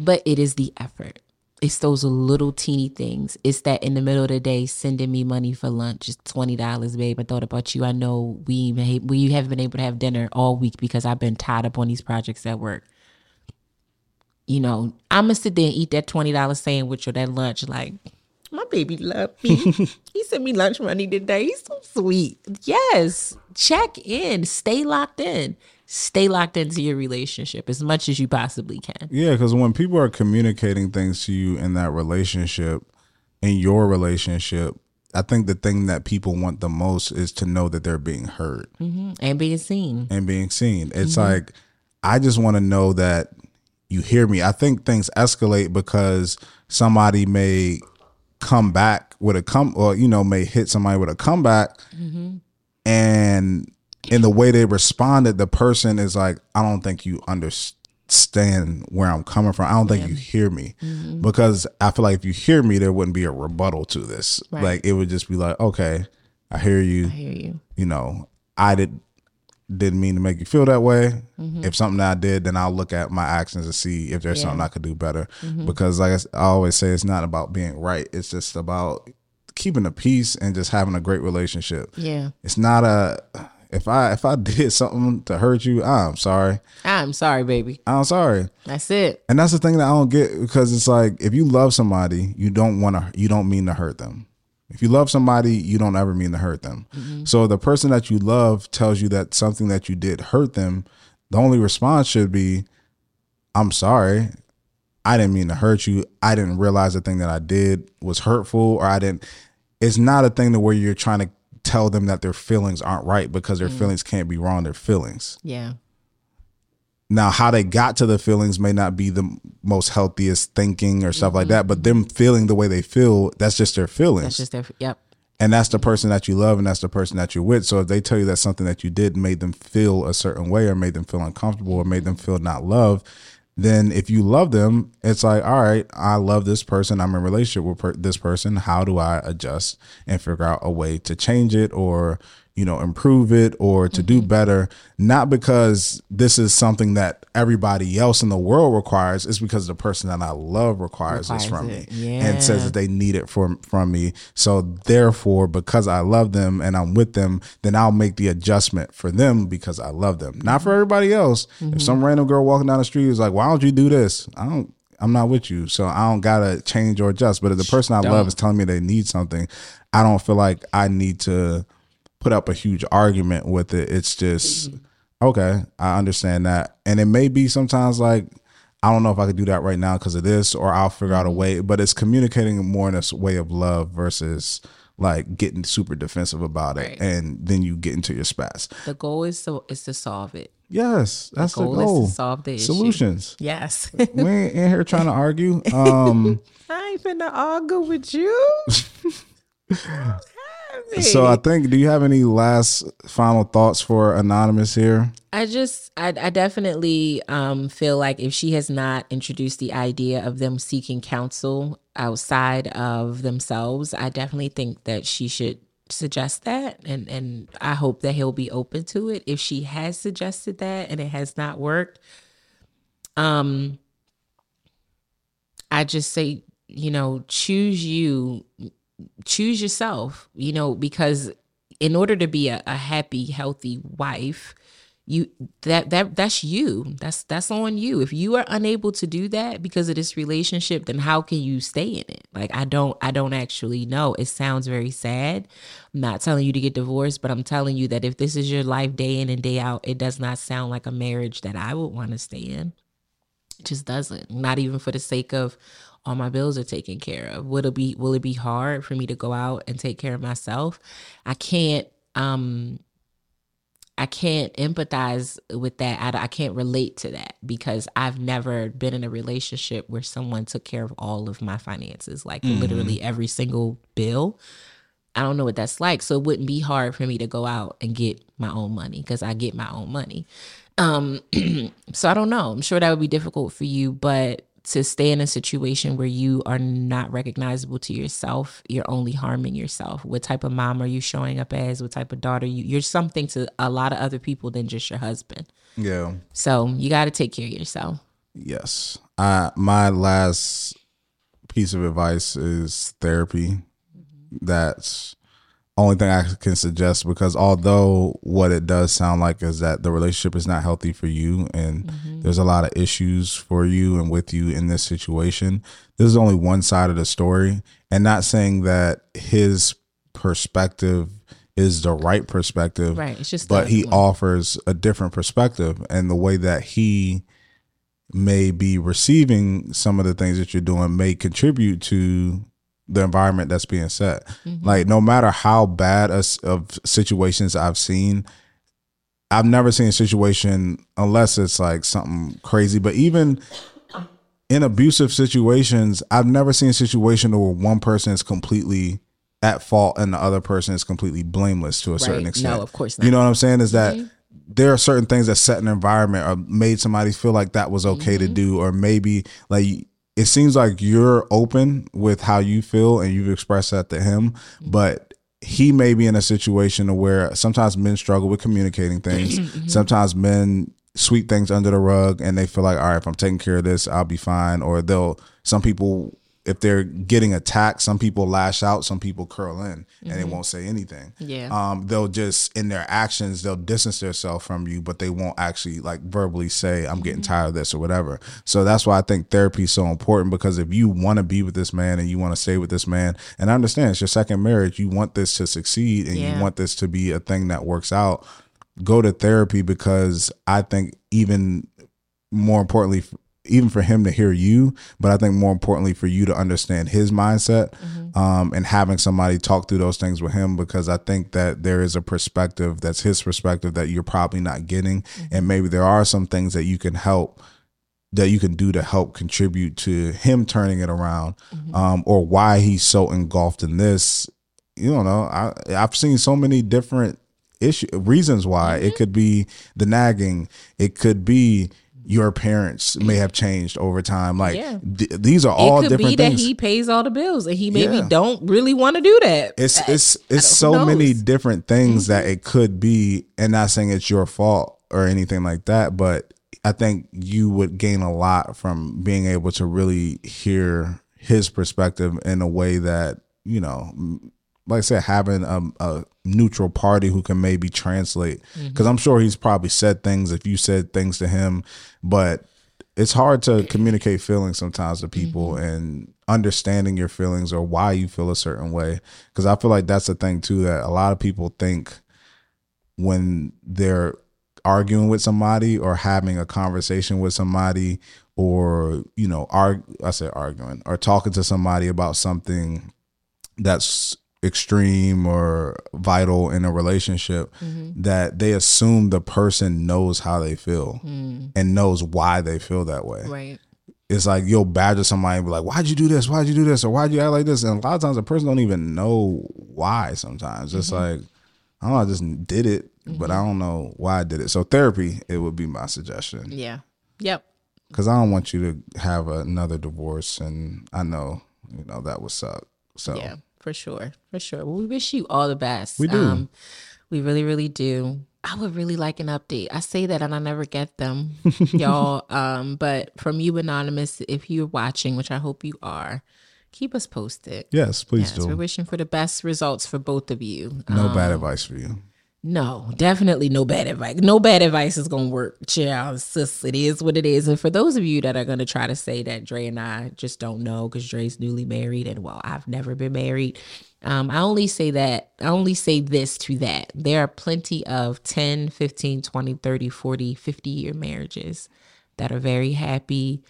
But it is the effort. It's those little teeny things. It's that in the middle of the day, sending me money for lunch. It's twenty dollars, babe. I thought about you. I know we may, we haven't been able to have dinner all week because I've been tied up on these projects at work you know, I'm gonna sit there and eat that twenty dollar sandwich or that lunch. Like, my baby love me. he sent me lunch money today. He's so sweet. Yes, check in. Stay locked in. Stay locked into your relationship as much as you possibly can. Yeah, because when people are communicating things to you in that relationship, in your relationship, I think the thing that people want the most is to know that they're being heard hmm And being seen. and being seen. It's Mhm. like, I just want to know that you hear me. I think things escalate because somebody may come back with a come, or, you know, may hit somebody with a comeback. Mm-hmm. and in the way they responded, the person is like, I don't think you understand where I'm coming from. I don't think you hear me Mhm. because I feel like if you hear me, there wouldn't be a rebuttal to this. Right. Like it would just be like, okay, I hear you. I hear you. You know, I did didn't mean to make you feel that way. Mhm. If something I did, then I'll look at my actions and see if there's Yeah. something I could do better. Mhm. Because like I I always say, it's not about being right. It's just about keeping the peace and just having a great relationship. Yeah. It's not a if I if I did something to hurt you, I'm sorry. I'm sorry, baby. I'm sorry. That's it. And that's the thing that I don't get because it's like if you love somebody, you don't want to you don't mean to hurt them. If you love somebody, you don't ever mean to hurt them. Mhm. So the person that you love tells you that something that you did hurt them, the only response should be I'm sorry. I didn't mean to hurt you. I didn't realize the thing that I did was hurtful or I didn't it's not a thing to where you're trying to tell them that their feelings aren't right because their Mm. feelings can't be wrong, their feelings. Yeah. Now, how they got to the feelings may not be the most healthiest thinking or stuff like that, but them feeling the way they feel, that's just their feelings. Mm-hmm. That's just their, yep. and that's the person that you love and that's the person that you're with. So if they tell you that something that you did made them feel a certain way or made them feel uncomfortable or made them feel not loved, then if you love them, it's like, all right, I love this person. I'm in relationship with per- this person. How do I adjust and figure out a way to change it or you know, improve it or to do mm-hmm. better, not because this is something that everybody else in the world requires, it's because the person that I love requires, this from Requires me it. and says that they need it from from me. So therefore, because I love them and I'm with them, then I'll make the adjustment for them because I love them. Not for everybody else. If some mm-hmm. random girl walking down the street is like, "Why don't you do this?" I don't. I'm not with you, so I don't gotta change or adjust. But if the person I love Don't. is telling me they need something, I don't feel like I need to put up a huge argument with it. It's just okay. I understand that, and it may be sometimes like I don't know if I could do that right now because of this, or I'll figure out a way. But it's communicating more in a way of love versus like getting super defensive about it, Right. and then you get into your spats. The goal is to is to solve it. Yes, that's the goal goal. is to solve the issue. Solutions. Yes. we ain't in here trying to argue. Um, I ain't finna argue with you. so I think. Do you have any last final thoughts for anonymous here? I just, I, I definitely um, feel like if she has not introduced the idea of them seeking counsel outside of themselves, I definitely think that she should suggest that, and and I hope that he'll be open to it. If she has suggested that and it has not worked, um, I just say, you know, choose you, choose yourself, you know, because in order to be a, a happy, healthy wife, you that that that's you. That's that's on you. If you are unable to do that because of this relationship, then how can you stay in it? Like I don't I don't actually know. It sounds very sad. I'm not telling you to get divorced, but I'm telling you that if this is your life day in and day out, it does not sound like a marriage that I would want to stay in. It just doesn't. Not even for the sake of all my bills are taken care of. Will it be will it be hard for me to go out and take care of myself? I can't um I can't empathize with that. I, I can't relate to that because I've never been in a relationship where someone took care of all of my finances, like Mhm. literally every single bill. I don't know what that's like. So it wouldn't be hard for me to go out and get my own money because I get my own money. Um, so I don't know. I'm sure that would be difficult for you, but to stay in a situation where you are not recognizable to yourself, you're only harming yourself. What type of mom are you showing up as? What type of daughter you? You're something to a lot of other people than just your husband. Yeah. So you got to take care of yourself. Yes. I my last piece of advice is therapy. Mm-hmm. That's only thing I can suggest because although what it does sound like is that the relationship is not healthy for you and mm-hmm. there's a lot of issues for you and with you in this situation, this is only one side of the story. And not saying that his perspective is the right perspective. Right. It's just but he one. offers a different perspective and the way that he may be receiving some of the things that you're doing may contribute to the environment that's being set. Mm-hmm. Like no matter how bad us of situations I've seen, I've never seen a situation unless it's like something crazy. But even in abusive situations, I've never seen a situation where one person is completely at fault and the other person is completely blameless to a certain extent. No, of course not. You know what I'm saying? Is that Mhm. there are certain things that set an environment or made somebody feel like that was okay to do, or maybe like it seems like you're open with how you feel and you've expressed that to him, mm-hmm. but he may be in a situation where sometimes men struggle with communicating mm-hmm. things. Mm-hmm. Sometimes men sweep things under the rug and they feel like, all right, if I'm taking care of this, I'll be fine. Or they'll, some people, if they're getting attacked, some people lash out, some people curl in and they Mhm. won't say anything. Yeah. Um, they'll just, in their actions, they'll distance themselves from you, but they won't actually like verbally say, I'm getting tired of this or whatever. So that's why I think therapy is so important because if you want to be with this man and you want to stay with this man, and I understand it's your second marriage, you want this to succeed and Yeah. you want this to be a thing that works out, go to therapy because I think even more importantly, even for him to hear you, but I think more importantly for you to understand his mindset um, and having somebody talk through those things with him because I think that there is a perspective that's his perspective that you're probably not getting, and maybe there are some things that you can help that you can do to help contribute to him turning it around um, or why he's so engulfed in this. You don't know. I, i've seen so many different issue reasons why. It could be the nagging. It could be your parents may have changed over time. Like Yeah. th- these are all it could be different that things. he pays all the bills and he maybe Yeah. don't really want to do that. it's I- it's it's so many? Mm-hmm. different things that it could be and not saying it's your fault or anything like that but i think you would gain a lot from being able to really hear his perspective in a way that you know like i said having a, a neutral party who can maybe translate Mm-hmm. because i'm sure he's probably said things if you said things to him but it's hard to communicate feelings sometimes to people Mm-hmm. and understanding your feelings or why you feel a certain way because i feel like that's the thing too that a lot of people think when they're arguing with somebody or having a conversation with somebody or you know arg- i say arguing or talking to somebody about something that's extreme or vital in a relationship mm-hmm. that they assume the person knows how they feel mm. and knows why they feel that way Right. it's like you'll badger somebody and be like, "Why'd you do this? Why'd you do this? Or why'd you act like this?" And a lot of times, the person don't even know why. Sometimes it's mm-hmm. like, I don't know, I just did it, but I mm-hmm. don't know why I did it. So therapy, it would be my suggestion Yeah. Yep. because I don't want you to have another divorce, and I know you know that would suck. So Yeah, for sure. For sure. Well, we wish you all the best. Um, We do. we really, really do. I would really like an update. I say that and I never get them, y'all. Um, but from you, Anonymous, if you're watching, which I hope you are, keep us posted. yes, please Yes, we're wishing for the best results for both of you. No Um, bad advice for you. No, definitely no bad advice. No bad advice is gonna work, child. It's it is what it is. And for those of you that are gonna try to say that Dre and I just don't know because Dre's newly married and well, I've never been married. Um, I only say that I only say this to that. There are plenty of 10, 15, 20, 30, 40, 50 year marriages that are very happy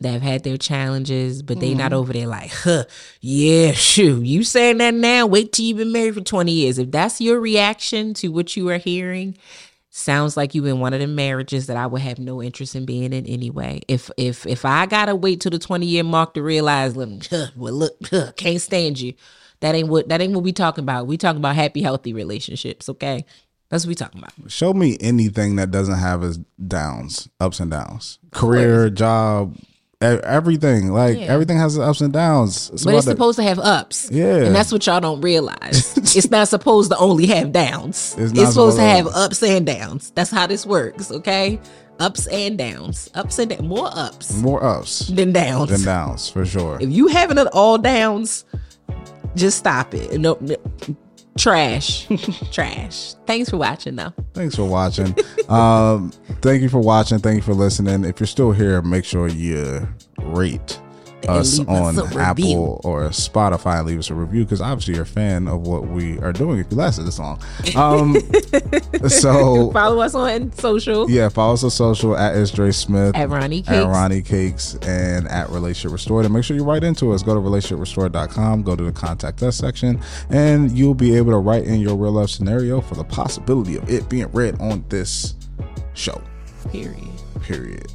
that have had their challenges, but they not mm-hmm. over there like, huh, yeah, shoo. You saying that now? Wait till you've been married for 20 years. If that's your reaction to what you are hearing, sounds like you in one of the marriages that I would have no interest in being in anyway. If if if I gotta wait till the 20 year mark to realize, huh, well look, huh, can't stand you. That ain't what that ain't what we talking about. We talking about happy, healthy relationships, okay? That's what we talking about. Show me anything that doesn't have its downs, ups and downs. Career, job, everything. Like Yeah. everything has ups and downs. It's but it's supposed to have ups. Yeah. And that's what y'all don't realize. it's not supposed to only have downs. It's It's, supposed to have to- ups and downs. That's how this works, okay? Ups and downs. Ups and. More ups more ups than downs. than downs for sure. If you having it all downs, just stop it. No, no trash. trash. Thanks for watching though. Thanks for watching. um, thank you for watching. Thank you for listening. If you're still here, make sure you rate us us on review. Apple or Spotify and leave us a review because obviously you're a fan of what we are doing if you lasted this long. Um, so Follow us on social. yeah, follow us on social at S Dre Smith, At Ronnie at Cakes. Ronnie Cakes, and at Relationship Restored. And make sure you write into us. Go to relationshiprestored.com, go to the contact us section, and you'll be able to write in your real life scenario for the possibility of it being read on this show. Period. Period.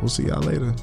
We'll see y'all later.